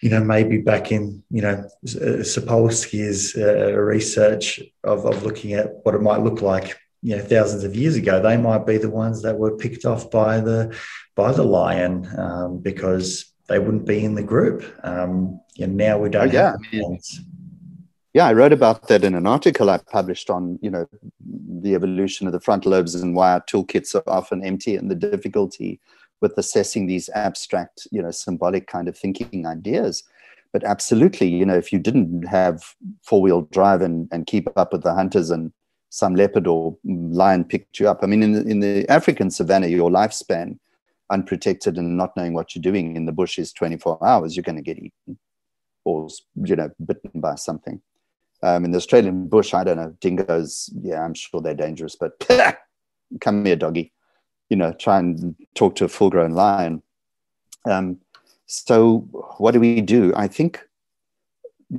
you know, maybe back in, you know, Sapolsky's uh, research of, of looking at what it might look like, you know, thousands of years ago, they might be the ones that were picked off by the by the lion um, because they wouldn't be in the group. Um, and now we don't oh, yeah, have mean, yeah, I wrote about that in an article I published on, you know, the evolution of the frontal lobes and why our toolkits are often empty and the difficulty with assessing these abstract, you know, symbolic kind of thinking ideas. But absolutely, you know, if you didn't have four-wheel drive and, and keep up with the hunters and some leopard or lion picked you up. I mean, in the, in the African savannah, your lifespan, unprotected and not knowing what you're doing in the bush is 24 hours, you're going to get eaten or, you know, bitten by something. Um, in the Australian bush, I don't know, dingoes, yeah, I'm sure they're dangerous, but come here, doggy. You know, try and talk to a full grown lion. Um, so, what do we do? I think,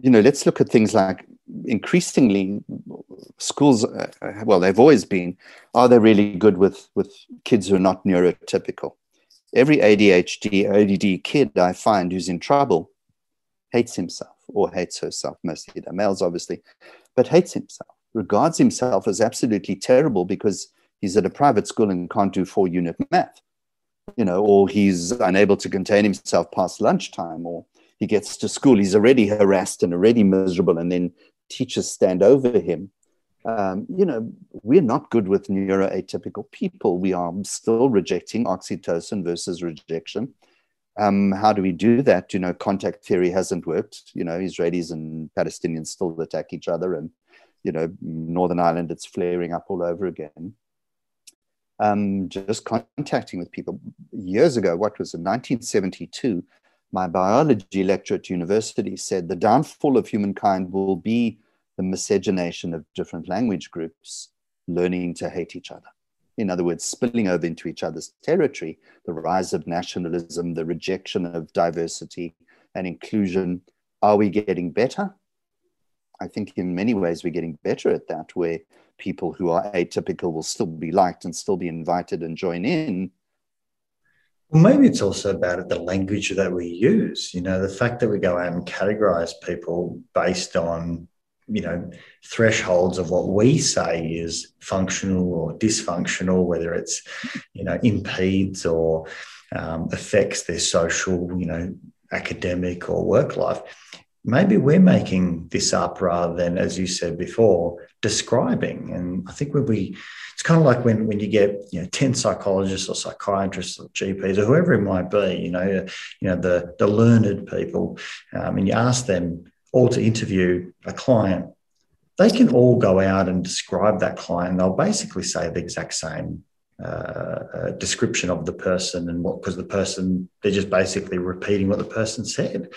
you know, let's look at things like increasingly schools, uh, well, they've always been, are they really good with, with kids who are not neurotypical? Every ADHD, ADD kid I find who's in trouble hates himself or hates herself, mostly the males, obviously, but hates himself, regards himself as absolutely terrible because he's at a private school and can't do four unit math, you know, or he's unable to contain himself past lunchtime, or he gets to school, he's already harassed and already miserable, and then teachers stand over him. Um, you know, we're not good with neuroatypical people. We are still rejecting oxytocin versus rejection. Um, how do we do that? You know, contact theory hasn't worked. You know, Israelis and Palestinians still attack each other, and you know, Northern Ireland it's flaring up all over again. Um, just contacting with people years ago. What was it? 1972. My biology lecturer at university said the downfall of humankind will be the miscegenation of different language groups learning to hate each other in other words, spilling over into each other's territory, the rise of nationalism, the rejection of diversity and inclusion. Are we getting better? I think in many ways we're getting better at that, where people who are atypical will still be liked and still be invited and join in. Well, maybe it's also about the language that we use. You know, the fact that we go out and categorize people based on you know thresholds of what we say is functional or dysfunctional whether it's you know impedes or um, affects their social you know academic or work life. Maybe we're making this up rather than as you said before describing. And i think when we it's kind of like when when you get you know 10 psychologists or psychiatrists or gps or whoever it might be you know you know the the learned people um, and you ask them or to interview a client, they can all go out and describe that client. They'll basically say the exact same uh, uh, description of the person and what, because the person, they're just basically repeating what the person said.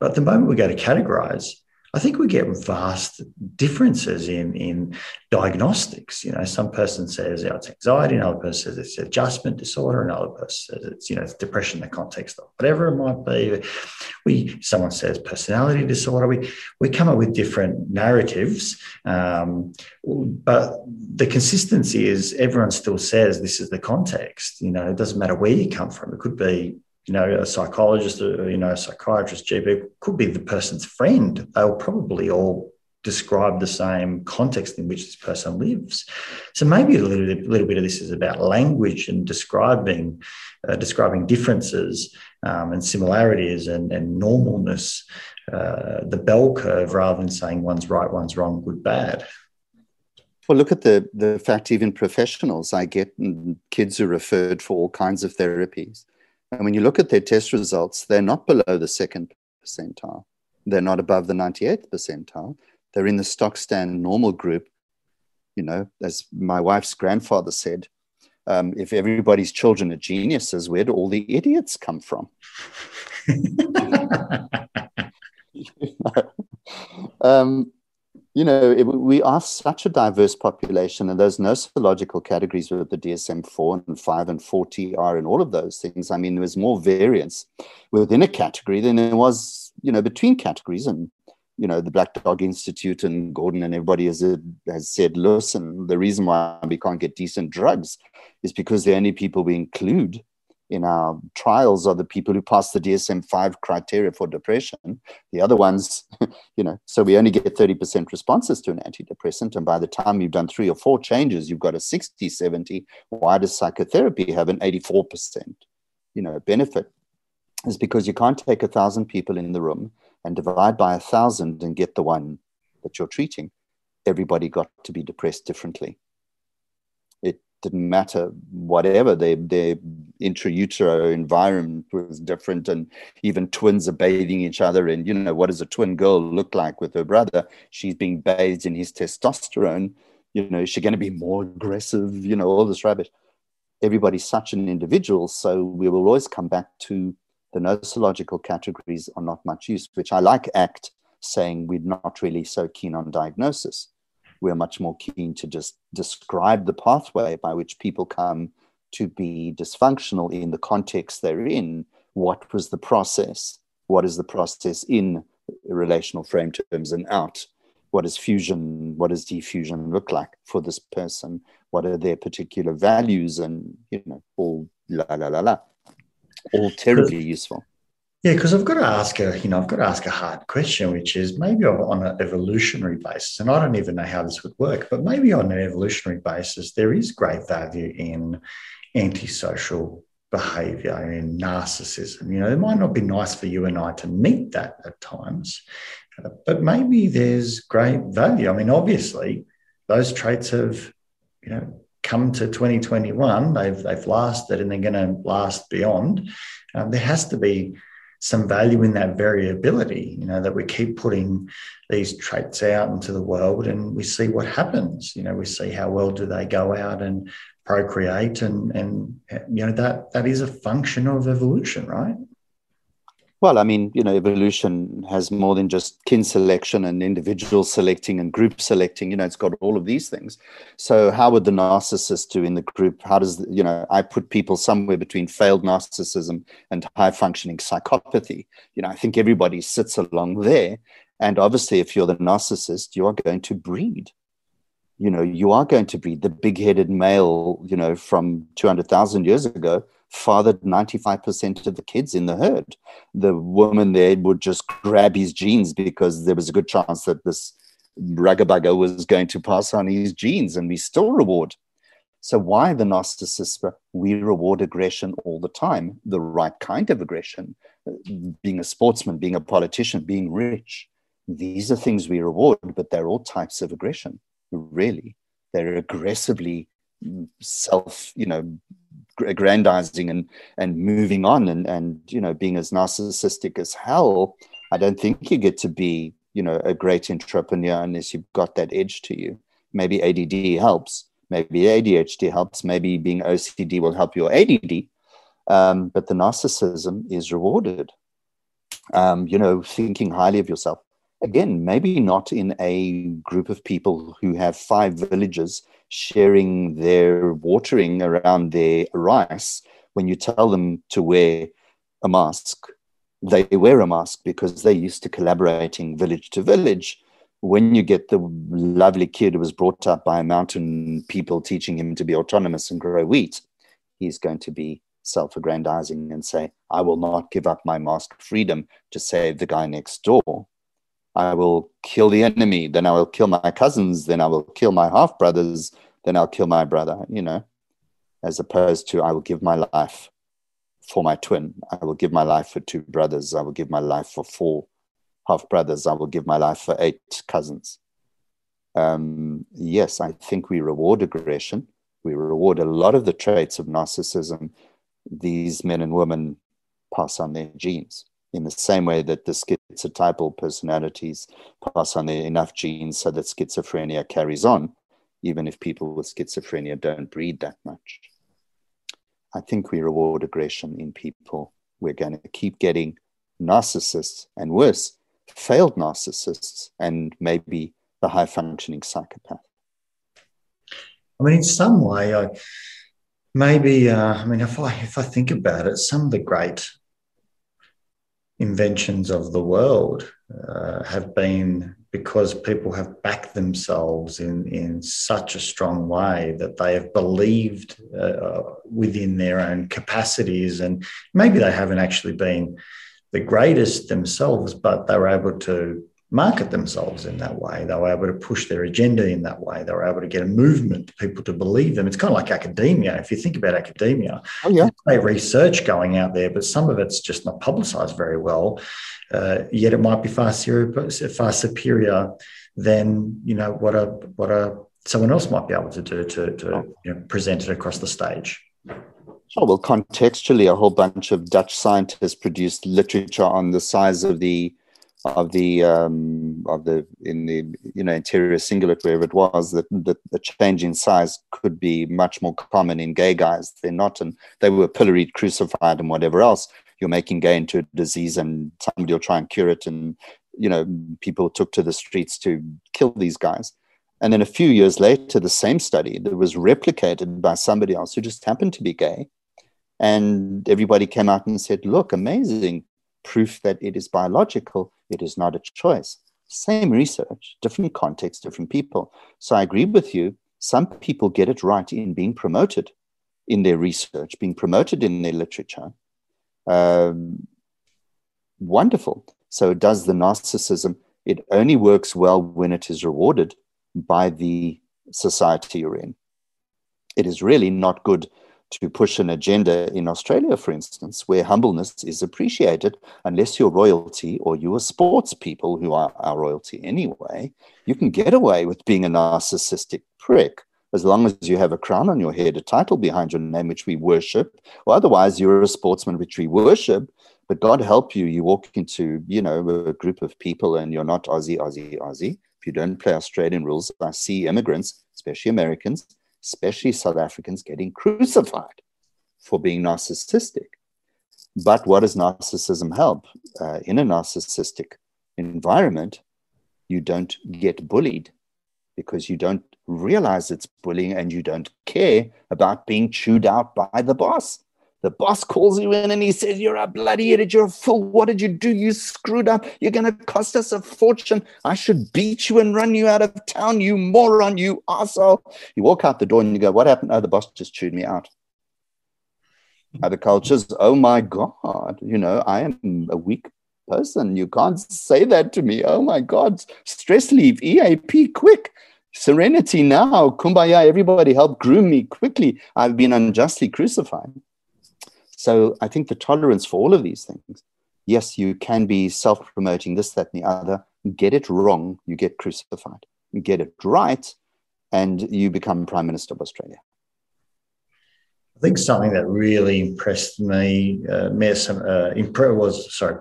But the moment we go to categorize, I think we get vast differences in, in diagnostics. You know, some person says oh, it's anxiety, another person says it's adjustment disorder, another person says it's, you know, it's depression in the context of whatever it might be. We someone says personality disorder. We we come up with different narratives. Um, but the consistency is everyone still says this is the context. You know, it doesn't matter where you come from. It could be you know, a psychologist, you know, a psychiatrist, GP could be the person's friend. They'll probably all describe the same context in which this person lives. So maybe a little, little bit of this is about language and describing uh, describing differences um, and similarities and, and normalness, uh, the bell curve, rather than saying one's right, one's wrong, good, bad. Well, look at the the fact even professionals I get kids are referred for all kinds of therapies and when you look at their test results, they're not below the second percentile. They're not above the 98th percentile. They're in the stock stand normal group. You know, as my wife's grandfather said, um, if everybody's children are geniuses, where do all the idiots come from? um, you know, it, we are such a diverse population, and those nosological categories with the DSM 4 and 5 and 40 are in all of those things. I mean, there was more variance within a category than there was, you know, between categories. And, you know, the Black Dog Institute and Gordon and everybody has, has said, listen, the reason why we can't get decent drugs is because the only people we include in our trials are the people who pass the DSM 5 criteria for depression. The other ones, you know, so we only get 30% responses to an antidepressant. And by the time you've done three or four changes, you've got a 60, 70. Why does psychotherapy have an 84%, you know, benefit? is because you can't take a thousand people in the room and divide by a thousand and get the one that you're treating. Everybody got to be depressed differently. Didn't matter whatever their their intrautero environment was different, and even twins are bathing each other and You know, what does a twin girl look like with her brother? She's being bathed in his testosterone. You know, is she going to be more aggressive? You know, all this rubbish. Everybody's such an individual, so we will always come back to the nosological categories are not much use, which I like ACT saying we're not really so keen on diagnosis. We're much more keen to just describe the pathway by which people come to be dysfunctional in the context they're in. What was the process? What is the process in relational frame terms and out? What is fusion? What does defusion look like for this person? What are their particular values? And, you know, all la la la la all terribly useful. Yeah, because I've got to ask a, you know, I've got to ask a hard question, which is maybe on an evolutionary basis, and I don't even know how this would work, but maybe on an evolutionary basis, there is great value in antisocial behavior and narcissism. You know, it might not be nice for you and I to meet that at times, but maybe there's great value. I mean, obviously, those traits have, you know, come to 2021, they've they've lasted and they're going to last beyond. Um, there has to be some value in that variability. You know that we keep putting these traits out into the world and we see what happens. You know we see how well do they go out and procreate and and you know that that is a function of evolution, right? Well, I mean, you know, evolution has more than just kin selection and individual selecting and group selecting. You know, it's got all of these things. So, how would the narcissist do in the group? How does, you know, I put people somewhere between failed narcissism and high functioning psychopathy. You know, I think everybody sits along there. And obviously, if you're the narcissist, you are going to breed. You know, you are going to breed the big headed male, you know, from 200,000 years ago fathered 95% of the kids in the herd. The woman there would just grab his genes because there was a good chance that this rugabugger was going to pass on his genes, and we still reward. So, why the narcissist? We reward aggression all the time, the right kind of aggression, being a sportsman, being a politician, being rich. These are things we reward, but they're all types of aggression, really. They're aggressively self, you know, aggrandizing and and moving on and and you know being as narcissistic as hell i don't think you get to be you know a great entrepreneur unless you've got that edge to you. Maybe add helps. Maybe adhd helps. Maybe being ocd will help your add um, but the narcissism is rewarded. Um, you know thinking highly of yourself. Again maybe not in a group of people who have five villages sharing their watering around their rice, when you tell them to wear a mask, they wear a mask because they're used to collaborating village to village. When you get the lovely kid who was brought up by mountain people teaching him to be autonomous and grow wheat, he's going to be self aggrandizing and say, I will not give up my mask freedom to save the guy next door. I will kill the enemy, then I will kill my cousins, then I will kill my half brothers, then I'll kill my brother, you know, as opposed to I will give my life for my twin. I will give my life for two brothers. I will give my life for four half brothers. I will give my life for eight cousins. Um, yes, I think we reward aggression. We reward a lot of the traits of narcissism. These men and women pass on their genes in the same way that the schizotypal personalities pass on enough genes so that schizophrenia carries on, even if people with schizophrenia don't breed that much. I think we reward aggression in people. We're going to keep getting narcissists and worse, failed narcissists, and maybe the high functioning psychopath. I mean, in some way, I maybe, uh, I mean, if I, if I think about it, some of the great inventions of the world uh, have been because people have backed themselves in, in such a strong way that they have believed uh, within their own capacities. And maybe they haven't actually been the greatest themselves, but they were able to market themselves in that way. They were able to push their agenda in that way. They were able to get a movement, people to believe them. It's kind of like academia. If you think about academia, oh, yeah. research going out there, but some of it's just not publicized very well. Uh, yet it might be far, far superior than you know what a what a someone else might be able to do to, to you know, present it across the stage. Oh, well, contextually, a whole bunch of Dutch scientists produced literature on the size of the of the um, of the in the you know anterior cingulate wherever it was that that the change in size could be much more common in gay guys. They're not and they were pilloried crucified and whatever else. You're making gay into a disease and somebody will try and cure it and you know people took to the streets to kill these guys. And then a few years later the same study that was replicated by somebody else who just happened to be gay and everybody came out and said look amazing proof that it is biological, it is not a choice. Same research, different context, different people. So I agree with you. Some people get it right in being promoted in their research, being promoted in their literature. Um, wonderful. So does the narcissism. It only works well when it is rewarded by the society you're in. It is really not good to push an agenda in Australia, for instance, where humbleness is appreciated, unless you're royalty or you're sports people who are our royalty anyway, you can get away with being a narcissistic prick as long as you have a crown on your head, a title behind your name, which we worship, or otherwise you're a sportsman, which we worship. But God help you, you walk into, you know, a group of people and you're not Aussie, Aussie, Aussie. If you don't play Australian rules, I see immigrants, especially Americans, especially South Africans, getting crucified for being narcissistic. But what does narcissism help? Uh, in a narcissistic environment, you don't get bullied because you don't realize it's bullying and you don't care about being chewed out by the boss. The boss calls you in and he says, You're a bloody idiot. You're a fool. What did you do? You screwed up. You're going to cost us a fortune. I should beat you and run you out of town, you moron, you asshole. You walk out the door and you go, What happened? Oh, the boss just chewed me out. Other cultures, oh my God, you know, I am a weak person. You can't say that to me. Oh my God. Stress leave, EAP, quick. Serenity now, kumbaya, everybody help groom me quickly. I've been unjustly crucified. So I think the tolerance for all of these things, yes, you can be self promoting this, that, and the other. Get it wrong, you get crucified. Get it right, and you become Prime Minister of Australia. I think something that really impressed me, uh, uh, was sorry,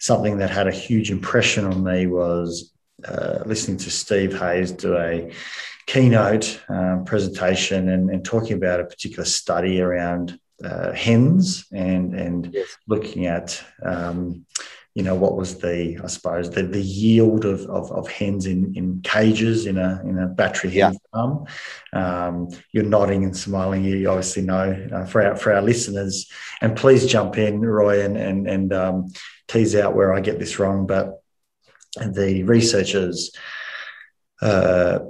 something that had a huge impression on me was uh, listening to Steve Hayes do a keynote um, presentation and, and, talking about a particular study around uh, hens and and yes. looking at um, you know what was the I suppose the, the yield of, of, of, hens in, in cages in a in a battery hen yeah. farm. Um, you're nodding and smiling. You obviously know uh, for our for our listeners, and please jump in, Roy, and and and um, tease out where I get this wrong. But the researchers uh,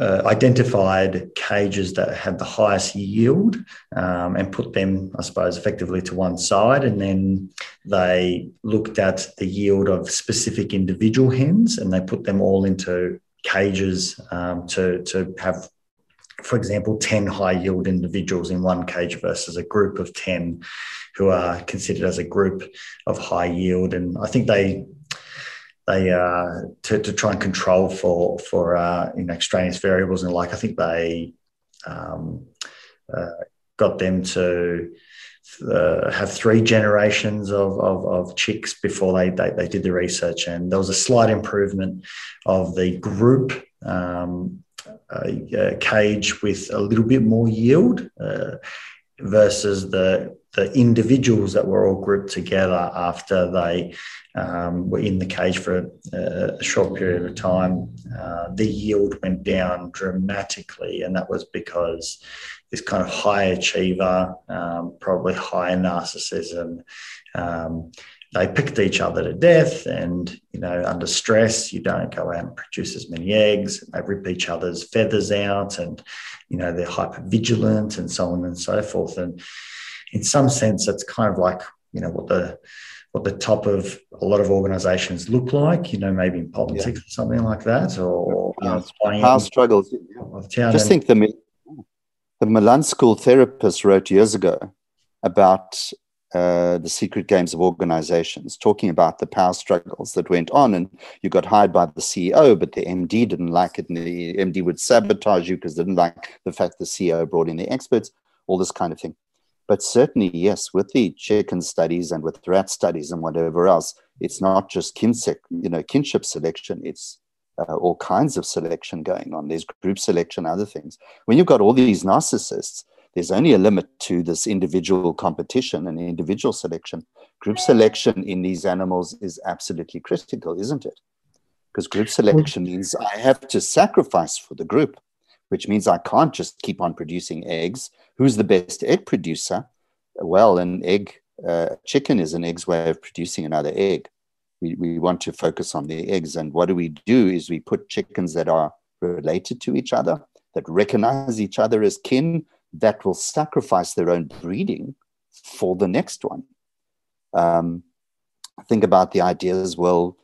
uh, identified cages that had the highest yield um, and put them, I suppose, effectively to one side. And then they looked at the yield of specific individual hens and they put them all into cages um, to, to have, for example, 10 high yield individuals in one cage versus a group of 10 who are considered as a group of high yield. And I think they they uh, to, to try and control for for uh, you know extraneous variables and like. I think they um, uh, got them to uh, have three generations of, of, of chicks before they, they, they did the research. And there was a slight improvement of the group um, cage with a little bit more yield uh, versus the the individuals that were all grouped together after they um, were in the cage for a, a short period of time, uh, the yield went down dramatically. And that was because this kind of high achiever, um, probably high narcissism, um, they picked each other to death and you know under stress you don't go out and produce as many eggs they rip each other's feathers out and you know they're hyper vigilant and so on and so forth and in some sense it's kind of like you know what the what the top of a lot of organizations look like, you know, maybe in politics yeah. or something like that, or yeah, power struggles. Just think the, the Milan School therapist wrote years ago about uh, the secret games of organizations, talking about the power struggles that went on. And you got hired by the CEO, but the MD didn't like it. And the MD would sabotage you because they didn't like the fact the CEO brought in the experts, all this kind of thing. But certainly, yes, with the chicken studies and with rat studies and whatever else, it's not just kinship, you know, kinship selection. It's uh, all kinds of selection going on. There's group selection, other things. When you've got all these narcissists, there's only a limit to this individual competition and individual selection. Group selection in these animals is absolutely critical, isn't it? Because group selection means I have to sacrifice for the group which means I can't just keep on producing eggs. Who's the best egg producer? Well, an egg, uh, chicken is an egg's way of producing another egg. We, we want to focus on the eggs. And what do we do is we put chickens that are related to each other, that recognize each other as kin, that will sacrifice their own breeding for the next one. Um, think about the ideas well,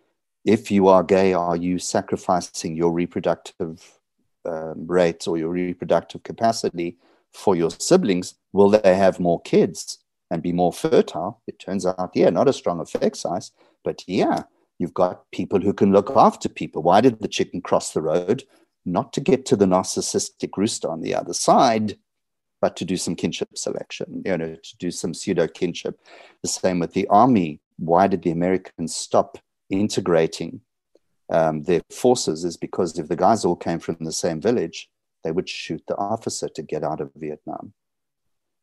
if you are gay, are you sacrificing your reproductive um, rates or your reproductive capacity for your siblings, will they have more kids and be more fertile? It turns out, yeah, not a strong effect size, but yeah, you've got people who can look after people. Why did the chicken cross the road? Not to get to the narcissistic rooster on the other side, but to do some kinship selection, you know, to do some pseudo kinship. The same with the army. Why did the Americans stop integrating um, their forces is because if the guys all came from the same village, they would shoot the officer to get out of Vietnam.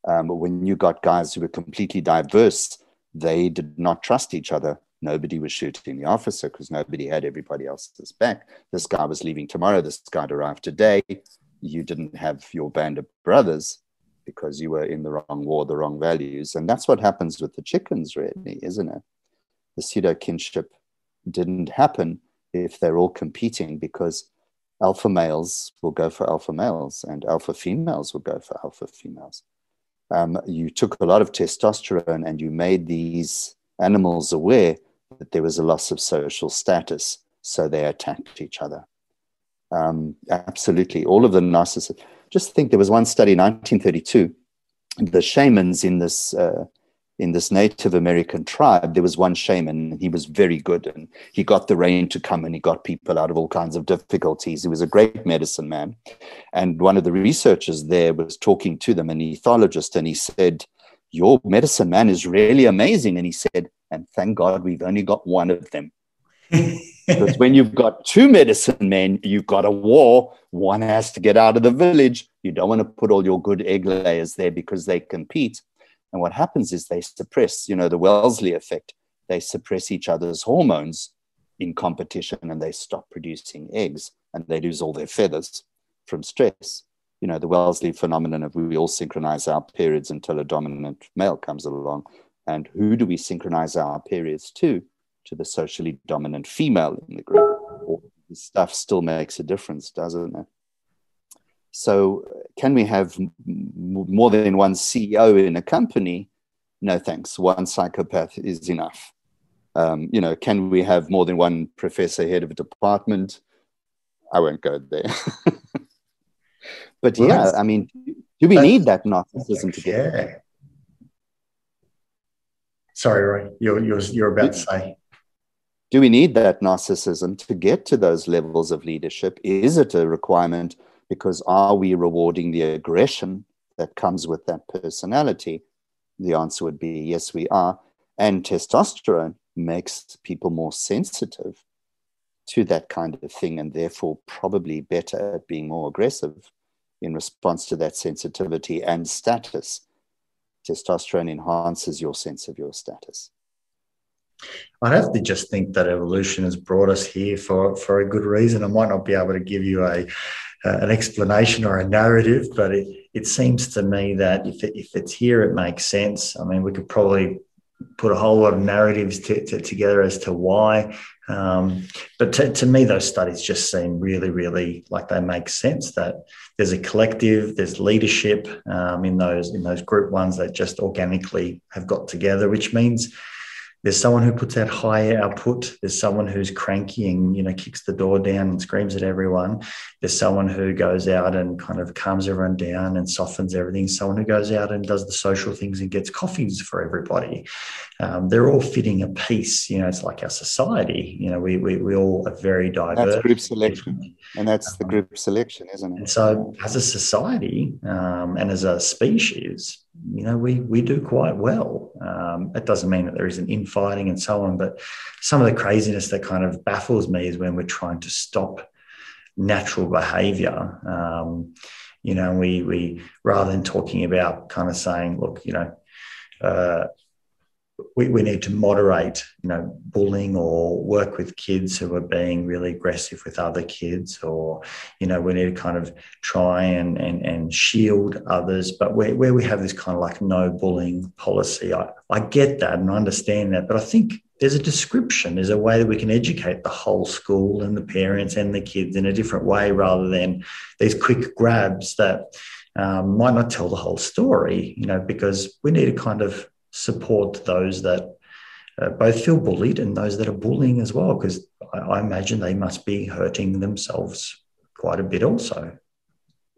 Um, when you got guys who were completely diverse, they did not trust each other. Nobody was shooting the officer because nobody had everybody else's back. This guy was leaving tomorrow. This guy arrived today. You didn't have your band of brothers because you were in the wrong war, the wrong values. And that's what happens with the chickens, really, isn't it? The pseudo kinship didn't happen if they're all competing because alpha males will go for alpha males and alpha females will go for alpha females. Um, you took a lot of testosterone and you made these animals aware that there was a loss of social status, so they attacked each other. Um, absolutely. All of the narcissists. Just think there was one study, in 1932, the shamans in this uh, in this Native American tribe, there was one shaman, and he was very good, and he got the rain to come, and he got people out of all kinds of difficulties. He was a great medicine man, and one of the researchers there was talking to them, an ethologist, and he said, "Your medicine man is really amazing," and he said, "And thank God we've only got one of them." because when you've got two medicine men, you've got a war. One has to get out of the village. You don't want to put all your good egg layers there because they compete. And what happens is they suppress, you know, the Wellesley effect. They suppress each other's hormones in competition and they stop producing eggs and they lose all their feathers from stress. You know, the Wellesley phenomenon of we all synchronize our periods until a dominant male comes along. And who do we synchronize our periods to? To the socially dominant female in the group. All this stuff still makes a difference, doesn't it? So, can we have more than one CEO in a company? No, thanks. One psychopath is enough. Um, you know, can we have more than one professor head of a department? I won't go there. but well, yeah, I mean, do we need that narcissism to get? Yeah. Sorry, Roy, you're, you're, you're about to say. Do we need that narcissism to get to those levels of leadership? Is it a requirement because are we rewarding the aggression that comes with that personality? The answer would be yes, we are. And testosterone makes people more sensitive to that kind of thing and therefore probably better at being more aggressive in response to that sensitivity and status. Testosterone enhances your sense of your status. I'd have to just think that evolution has brought us here for, for a good reason. I might not be able to give you a uh, an explanation or a narrative, but it, it seems to me that if, it, if it's here, it makes sense. I mean, we could probably put a whole lot of narratives to, to, together as to why. Um, but to, to, me, those studies just seem really, really like they make sense. That there's a collective, there's leadership um, in those in those group ones that just organically have got together, which means there's someone who puts out high output. There's someone who's cranky and you know kicks the door down and screams at everyone. There's someone who goes out and kind of calms everyone down and softens everything. Someone who goes out and does the social things and gets coffees for everybody. Um, they're all fitting a piece. You know, it's like our society. You know, we we, we all are very diverse. That's group selection, and that's the group selection, isn't it? And so, as a society um, and as a species, you know, we we do quite well. Um, it doesn't mean that there isn't infighting and so on, but some of the craziness that kind of baffles me is when we're trying to stop natural behaviour. Um, you know, we we rather than talking about kind of saying, look, you know. Uh, we, we need to moderate, you know, bullying or work with kids who are being really aggressive with other kids, or, you know, we need to kind of try and, and, and shield others. But where, where we have this kind of like no bullying policy, I, I get that and I understand that. But I think there's a description, there's a way that we can educate the whole school and the parents and the kids in a different way rather than these quick grabs that um, might not tell the whole story, you know, because we need to kind of support those that uh, both feel bullied and those that are bullying as well, because I, I imagine they must be hurting themselves quite a bit also.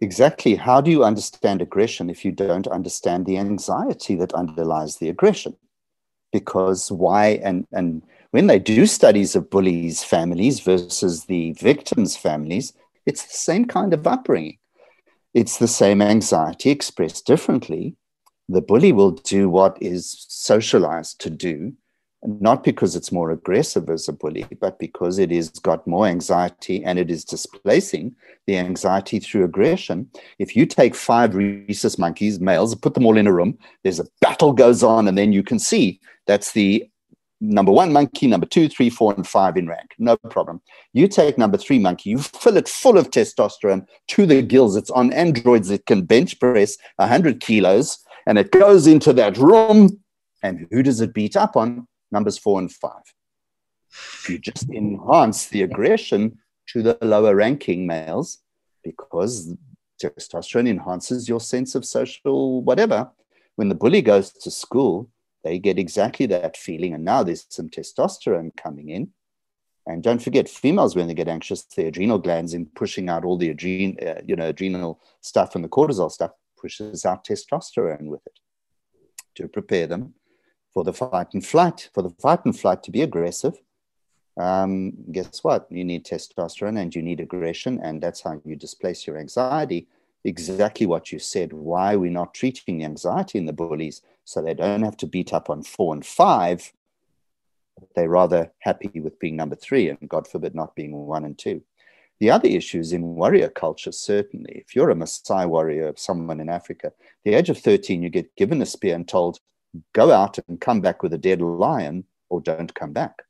Exactly. How do you understand aggression if you don't understand the anxiety that underlies the aggression? Because why and and when they do studies of bullies' families versus the victims' families, it's the same kind of upbringing. It's the same anxiety expressed differently, the bully will do what is socialized to do, not because it's more aggressive as a bully, but because it has got more anxiety and it is displacing the anxiety through aggression. If you take five rhesus monkeys, males, put them all in a room, there's a battle goes on, and then you can see that's the number one monkey, number two, three, four, and five in rank. No problem. You take number three monkey, you fill it full of testosterone to the gills. It's on androids. It can bench press 100 kilos and it goes into that room. And who does it beat up on? Numbers four and five. You just enhance the aggression to the lower ranking males because testosterone enhances your sense of social whatever. When the bully goes to school, they get exactly that feeling. And now there's some testosterone coming in. And don't forget, females, when they get anxious, the adrenal glands in pushing out all the adren- uh, you know, adrenal stuff and the cortisol stuff pushes out testosterone with it to prepare them for the fight and flight. For the fight and flight to be aggressive, um, guess what? You need testosterone and you need aggression, and that's how you displace your anxiety. Exactly what you said. Why we're not treating the anxiety in the bullies so they don't have to beat up on four and five. They're rather happy with being number three, and God forbid not being one and two. The other issues in warrior culture, certainly, if you're a Maasai warrior, someone in Africa, the age of 13, you get given a spear and told, go out and come back with a dead lion or don't come back.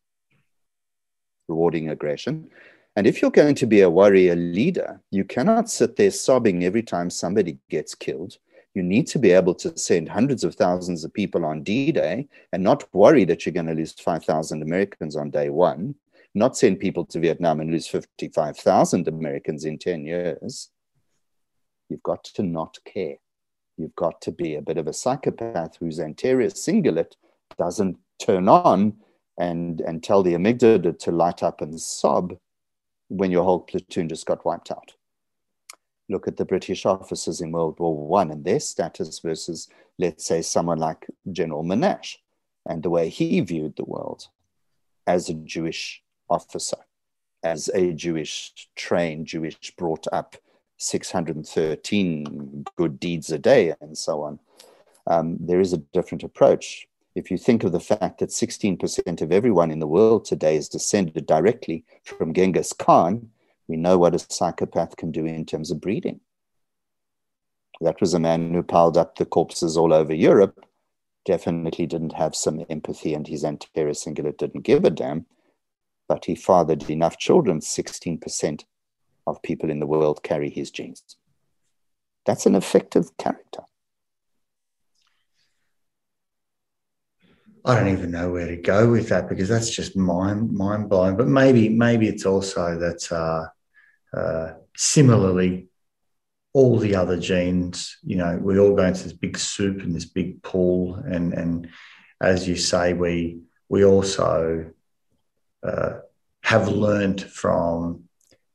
Rewarding aggression. And if you're going to be a warrior leader, you cannot sit there sobbing every time somebody gets killed. You need to be able to send hundreds of thousands of people on D Day and not worry that you're going to lose 5,000 Americans on day one not send people to Vietnam and lose 55,000 Americans in 10 years. You've got to not care. You've got to be a bit of a psychopath whose anterior cingulate doesn't turn on and, and tell the amygdala to light up and sob when your whole platoon just got wiped out. Look at the British officers in World War One and their status versus, let's say, someone like General Monash and the way he viewed the world as a Jewish officer as a Jewish, trained Jewish, brought up 613 good deeds a day and so on. Um, there is a different approach. If you think of the fact that 16% of everyone in the world today is descended directly from Genghis Khan, we know what a psychopath can do in terms of breeding. That was a man who piled up the corpses all over Europe, definitely didn't have some empathy, and his anterior cingulate didn't give a damn but he fathered enough children, 16% of people in the world carry his genes. That's an effective character. I don't even know where to go with that because that's just mind mind blowing. But maybe maybe it's also that uh, uh, similarly, all the other genes, you know, we all go into this big soup and this big pool, and and as you say, we we also uh, have learned from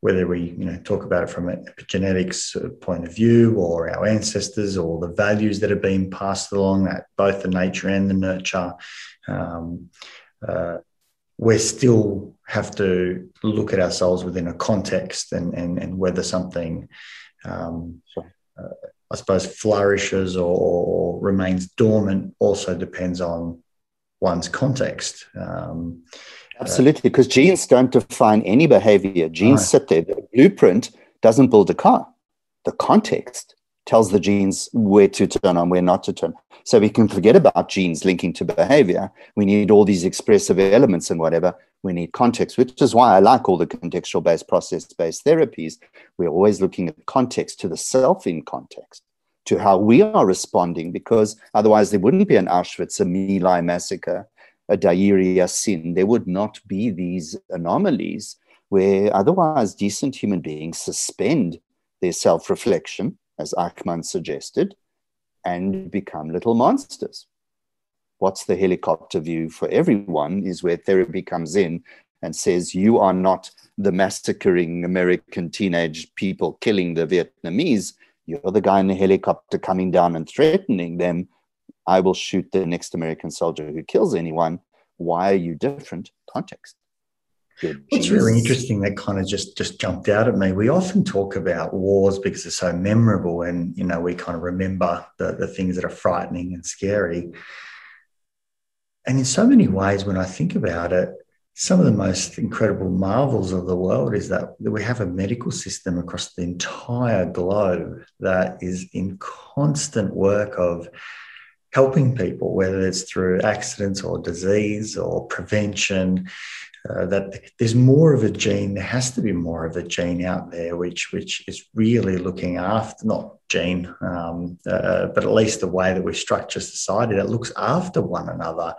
whether we you know talk about it from a epigenetics point of view or our ancestors or the values that have been passed along at both the nature and the nurture um, uh, we still have to look at ourselves within a context and and, and whether something um, uh, I suppose flourishes or, or, remains dormant also depends on one's context. Um, Absolutely, because genes don't define any behavior. Genes right. sit there. The blueprint doesn't build a car. The context tells the genes where to turn on, where not to turn. So we can forget about genes linking to behavior. We need all these expressive elements and whatever. We need context, which is why I like all the contextual based, process based therapies. We're always looking at context to the self in context, to how we are responding, because otherwise there wouldn't be an Auschwitz, a My Lai massacre, a Deir Yassin, There would not be these anomalies where otherwise decent human beings suspend their self reflection, as Eichmann suggested, and become little monsters. What's the helicopter view for everyone is where therapy comes in and says, You are not the massacring American teenage people killing the Vietnamese. You're the guy in the helicopter coming down and threatening them I will shoot the next American soldier who kills anyone. Why are you different? Context. It's really interesting that kind of just just jumped out at me. We often talk about wars because they're so memorable, and you know we kind of remember the, the things that are frightening and scary. And in so many ways, when I think about it, some of the most incredible marvels of the world is that we have a medical system across the entire globe that is in constant work of helping people, whether it's through accidents or disease or prevention. Uh, that there's more of a gene. There has to be more of a gene out there, which which is really looking after not gene, um, uh, but at least the way that we structure society that looks after one another.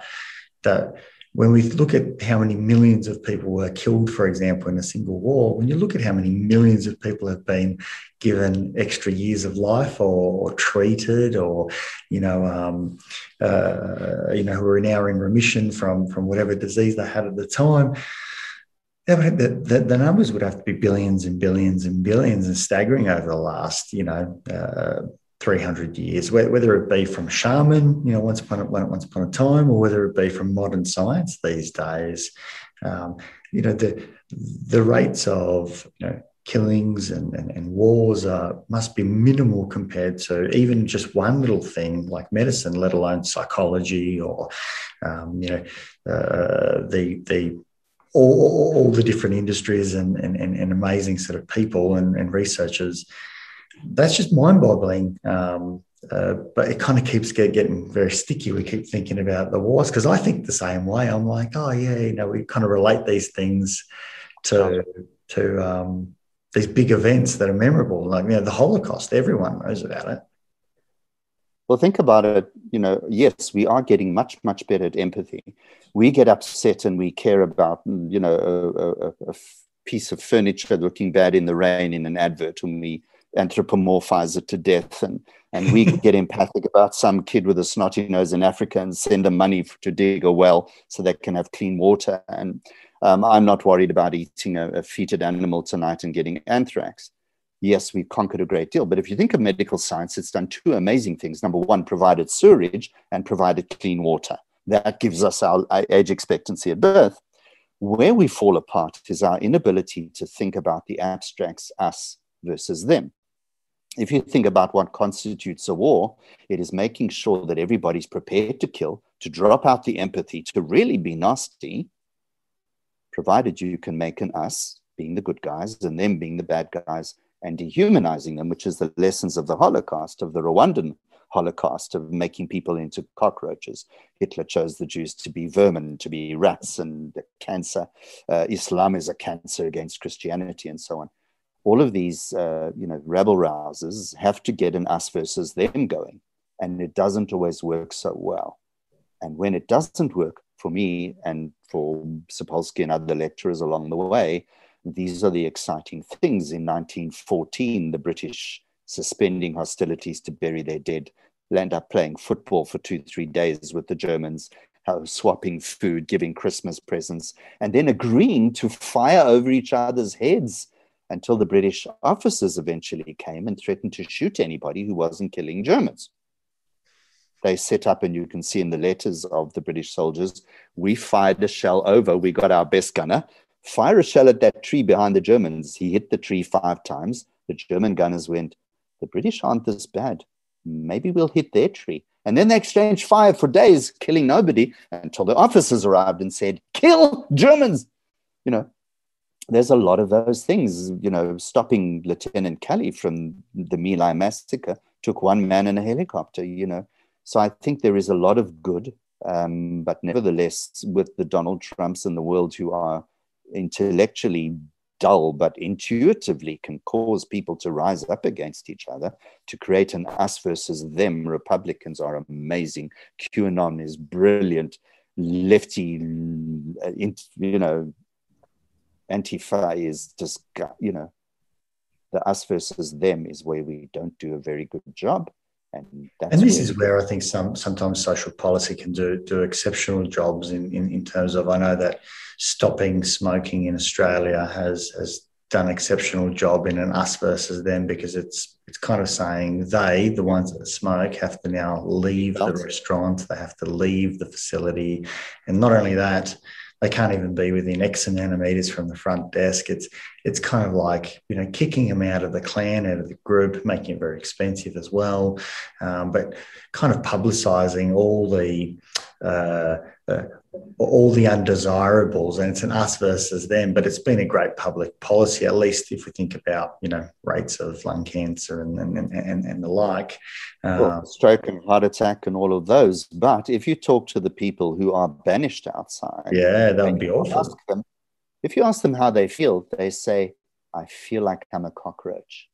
That when we look at how many millions of people were killed, for example, in a single war, when you look at how many millions of people have been given extra years of life or, or treated or, you know, um, uh, you know, who are now in remission from, from whatever disease they had at the time, the, the, the, numbers would have to be billions and billions and billions and staggering over the last, you know, uh, 300 years, whether it be from shaman, you know, once upon a, once upon a time, or whether it be from modern science these days. Um, you know, the the rates of you know killings and, and, and wars are, must be minimal compared to even just one little thing like medicine, let alone psychology or um, you know uh, the the all, all, the different industries and, and, and amazing sort of people and, and researchers that's just mind boggling. Um, uh, but it kind of keeps get, getting very sticky. We keep thinking about the wars because I think the same way. I'm like, oh yeah, you know, we kind of relate these things to to um, these big events that are memorable, like you know, the Holocaust. Everyone knows about it. Well, think about it. You know, yes, we are getting much, much better at empathy. We get upset and we care about, you know, a, a, a piece of furniture looking bad in the rain in an advert, and we anthropomorphize it to death and and we get empathic about some kid with a snotty nose in Africa and send them money to dig a well so they can have clean water. And um, I'm not worried about eating a, a feted animal tonight and getting anthrax. Yes, we've conquered a great deal. But if you think of medical science, it's done two amazing things. Number one, provided sewerage and provided clean water. That gives us our age expectancy at birth. Where we fall apart is our inability to think about the abstracts, us versus them if you think about what constitutes a war, it is making sure that everybody's prepared to kill, to drop out the empathy, to really be nasty, provided you can make an us being the good guys and them being the bad guys and dehumanizing them, which is the lessons of the Holocaust, of the Rwandan Holocaust, of making people into cockroaches. Hitler chose the Jews to be vermin, to be rats and cancer. Uh, Islam is a cancer against Christianity and so on all of these, uh, you know, rebel rousers have to get an us versus them going, and it doesn't always work so well. And when it doesn't work for me and for Sapolsky and other lecturers along the way, these are the exciting things. In 1914, the British suspending hostilities to bury their dead, land up playing football for two, three days with the Germans, swapping food, giving Christmas presents, and then agreeing to fire over each other's heads until the British officers eventually came and threatened to shoot anybody who wasn't killing Germans. They set up, and you can see in the letters of the British soldiers, we fired a shell over, we got our best gunner, fire a shell at that tree behind the Germans. He hit the tree five times. The German gunners went, the British aren't this bad. Maybe we'll hit their tree. And then they exchanged fire for days, killing nobody until the officers arrived and said, kill Germans. You know, there's a lot of those things. You know, stopping Lieutenant Calley from the My Lai massacre took one man in a helicopter, you know. So I think there is a lot of good. Um, but nevertheless, with the Donald Trumps in the world who are intellectually dull but intuitively can cause people to rise up against each other to create an us versus them. Republicans are amazing. QAnon is brilliant. Lefty, you know, Antifa is just, you know, the us versus them is where we don't do a very good job. And, and this is where I think some sometimes social policy can do do exceptional jobs in, in, in terms of I know that stopping smoking in Australia has has done exceptional job in an us versus them because it's it's kind of saying they the ones that smoke have to now leave the restaurant they have to leave the facility and not only that they can't even be within X amount of meters from the front desk. It's it's kind of like you know kicking them out of the clan, out of the group, making it very expensive as well. Um, but kind of publicising all the uh, uh, all the undesirables and it's an us versus them but it's been a great public policy at least if we think about you know rates of lung cancer and and, and, and the like. Well, uh, stroke and heart attack and all of those but if you talk to the people who are banished outside yeah that would be awful. them, if you ask them how they feel they say i feel like i'm a cockroach.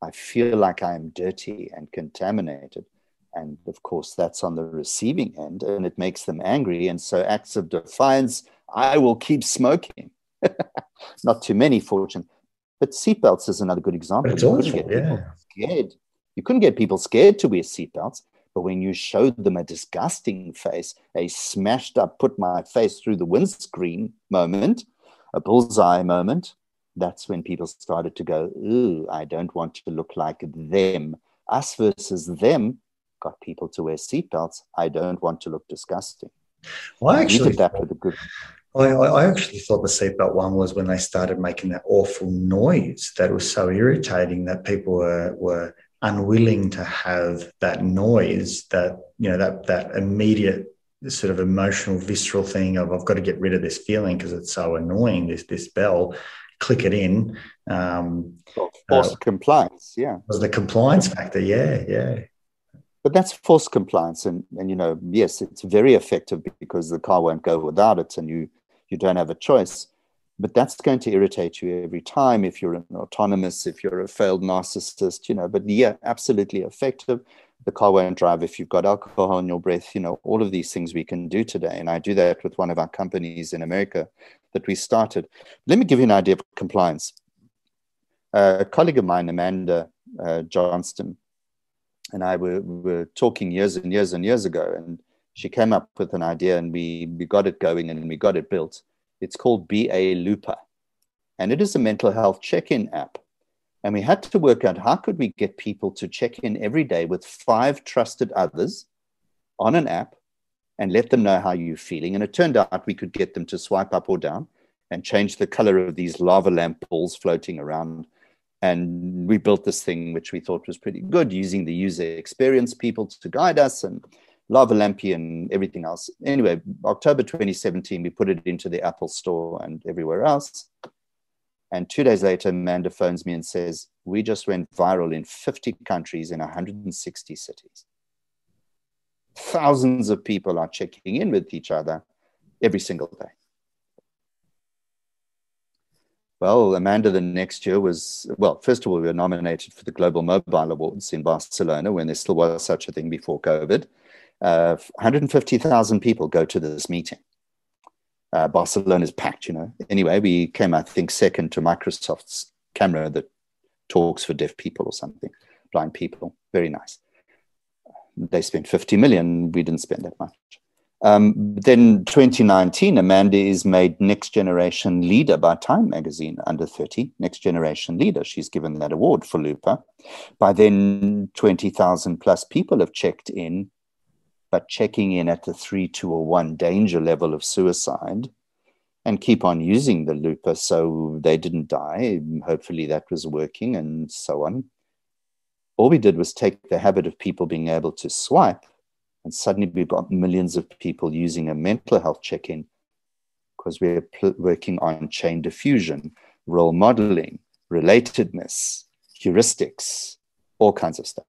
I feel like i'm dirty and contaminated and of course, that's on the receiving end and it makes them angry. And so, acts of defiance, I will keep smoking. Not too many, fortunately. But seatbelts is another good example. It's awful, yeah. Scared. You couldn't get people scared to wear seatbelts, but when you showed them a disgusting face, a smashed up, put my face through the windscreen moment, a bullseye moment, that's when people started to go, Ooh, I don't want to look like them. Us versus them got people to wear seatbelts. I don't want to look disgusting. Well, I actually that with a good. I, I actually thought the seatbelt one was when they started making that awful noise that was so irritating that people were were unwilling to have that noise that you know that that immediate sort of emotional visceral thing of I've got to get rid of this feeling because it's so annoying this this bell click it in um forced uh, compliance yeah was the compliance factor yeah yeah but that's false compliance and and you know yes it's very effective because the car won't go without it and you you don't have a choice. But that's going to irritate you every time if you're an autonomous if you're a failed narcissist you know. But yeah absolutely effective. The car won't drive if you've got alcohol in your breath you know all of these things we can do today. And i do that with one of our companies in america that we started. Let me give you an idea of compliance. Uh, a colleague of mine amanda uh, johnstone and I were, were talking years and years and years ago, and she came up with an idea, and we we got it going and we got it built. It's called Be A Looper, and it is a mental health check-in app. And we had to work out how could we get people to check in every day with five trusted others on an app and let them know how you're feeling. And it turned out we could get them to swipe up or down and change the color of these lava lamp balls floating around and we built this thing which we thought was pretty good using the user experience people to guide us and lava lampy and everything else. Anyway october 2017 we put it into the apple store and everywhere else. And two days later amanda phones me and says we just went viral in 50 countries in 160 cities. Thousands of people are checking in with each other every single day well, Amanda, the next year was, well, first of all, we were nominated for the Global Mobile Awards in Barcelona when there still was such a thing before COVID. Uh, 150,000 people go to this meeting. Uh, Barcelona is packed, you know. Anyway, we came, I think, second to Microsoft's camera that talks for deaf people or something, blind people. Very nice. They spent 50 million. We didn't spend that much. Um, then 2019, Amanda is made Next Generation Leader by Time Magazine, under 30, Next Generation Leader. She's given that award for Looper. By then, 20,000 plus people have checked in, but checking in at the three, two, or one danger level of suicide and keep on using the Looper so they didn't die. Hopefully, that was working and so on. All we did was take the habit of people being able to swipe and suddenly we've got millions of people using a mental health check in because we're pl- working on chain diffusion, role modeling, relatedness, heuristics, all kinds of stuff.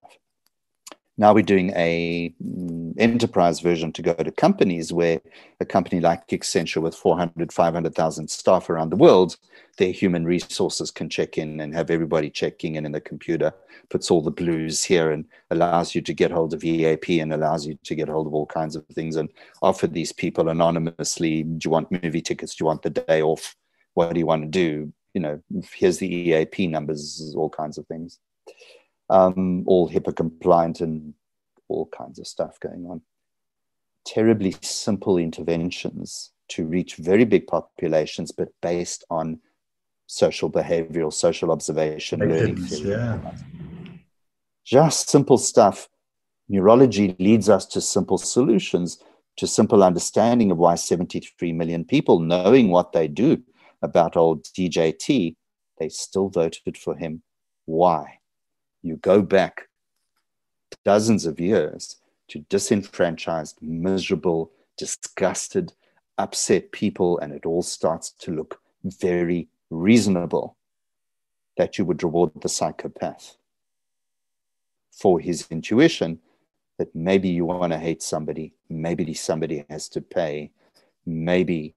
Now we're doing a mm, enterprise version to go to companies where a company like Accenture with 400, 500,000 staff around the world, their human resources can check in and have everybody checking in in the computer, puts all the blues here and allows you to get hold of EAP and allows you to get hold of all kinds of things and offer these people anonymously, do you want movie tickets? Do you want the day off? What do you want to do? You know, here's the EAP numbers, all kinds of things um, all HIPAA compliant and all kinds of stuff going on. Terribly simple interventions to reach very big populations, but based on social behavioral, social observation, learning. Yeah. Just simple stuff. Neurology leads us to simple solutions, to simple understanding of why 73 million people, knowing what they do about old DJT, they still voted for him. Why? You go back dozens of years to disenfranchised, miserable, disgusted, upset people, and it all starts to look very reasonable that you would reward the psychopath for his intuition that maybe you want to hate somebody, maybe somebody has to pay, maybe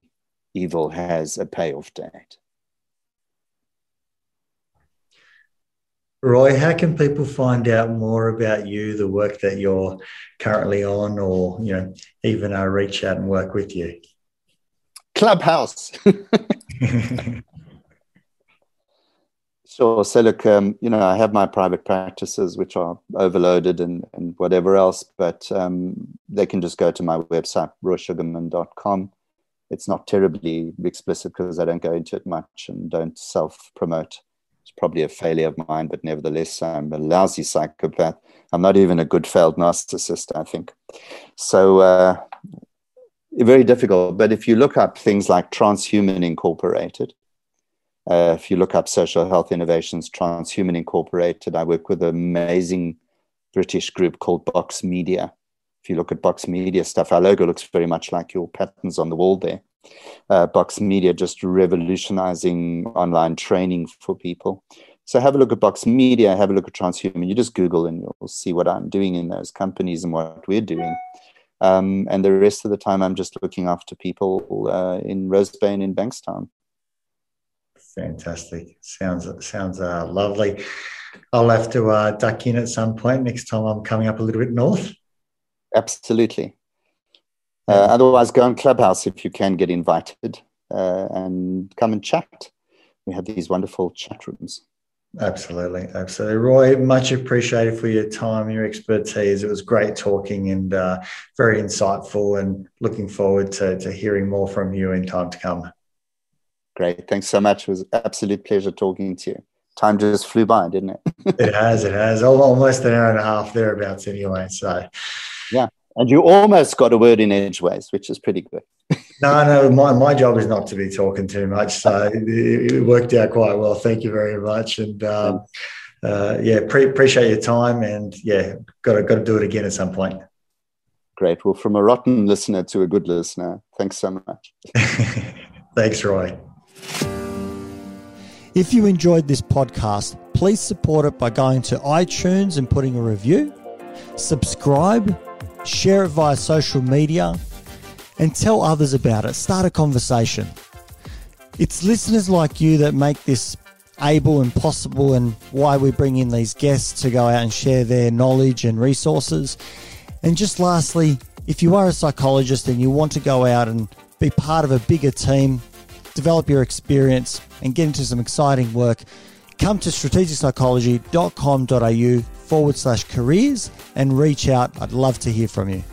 evil has a payoff date. Roy, how can people find out more about you, the work that you're currently on, or you know, even uh, reach out and work with you? Clubhouse. sure. So look, um, you know, I have my private practices which are overloaded and, and whatever else, but um, they can just go to my website, roysugarman.com. It's not terribly explicit because I don't go into it much and don't self promote probably a failure of mine, but nevertheless, I'm a lousy psychopath. I'm not even a good failed narcissist, I think. So, uh, very difficult. But if you look up things like Transhuman Incorporated, uh, if you look up Social Health Innovations Transhuman Incorporated, I work with an amazing British group called Box Media. If you look at Box Media stuff, our logo looks very much like your patterns on the wall there uh, Box Media just revolutionizing online training for people. So have a look at Box Media, have a look at Transhuman. You just Google and you'll see what I'm doing in those companies and what we're doing. Um, and the rest of the time, I'm just looking after people uh, in Rosebank in Bankstown. Fantastic. Sounds sounds uh, lovely. I'll have to uh, duck in at some point next time I'm coming up a little bit north. Absolutely. Uh, otherwise, go on Clubhouse if you can get invited uh, and come and chat. We have these wonderful chat rooms. Absolutely, absolutely. Roy, much appreciated for your time, your expertise. It was great talking and uh, very insightful, and looking forward to, to hearing more from you in time to come. Great. Thanks so much. It was absolute pleasure talking to you. Time just flew by, didn't it? it has. It has. Almost an hour and a half thereabouts, anyway. So, yeah. And you almost got a word in edgeways, which is pretty good. no, no, my, my job is not to be talking too much. So it, it worked out quite well. Thank you very much. And um, uh, yeah, pre- appreciate your time. And yeah, got to, got to do it again at some point. Great. Well, from a rotten listener to a good listener, thanks so much. thanks, Roy. If you enjoyed this podcast, please support it by going to iTunes and putting a review, subscribe share it via social media, and tell others about it. Start a conversation. It's listeners like you that make this able and possible, and why we bring in these guests to go out and share their knowledge and resources. And just lastly, if you are a psychologist and you want to go out and be part of a bigger team, develop your experience, and get into some exciting work, come to strategicpsychology.com.au forward slash careers and reach out. I'd love to hear from you.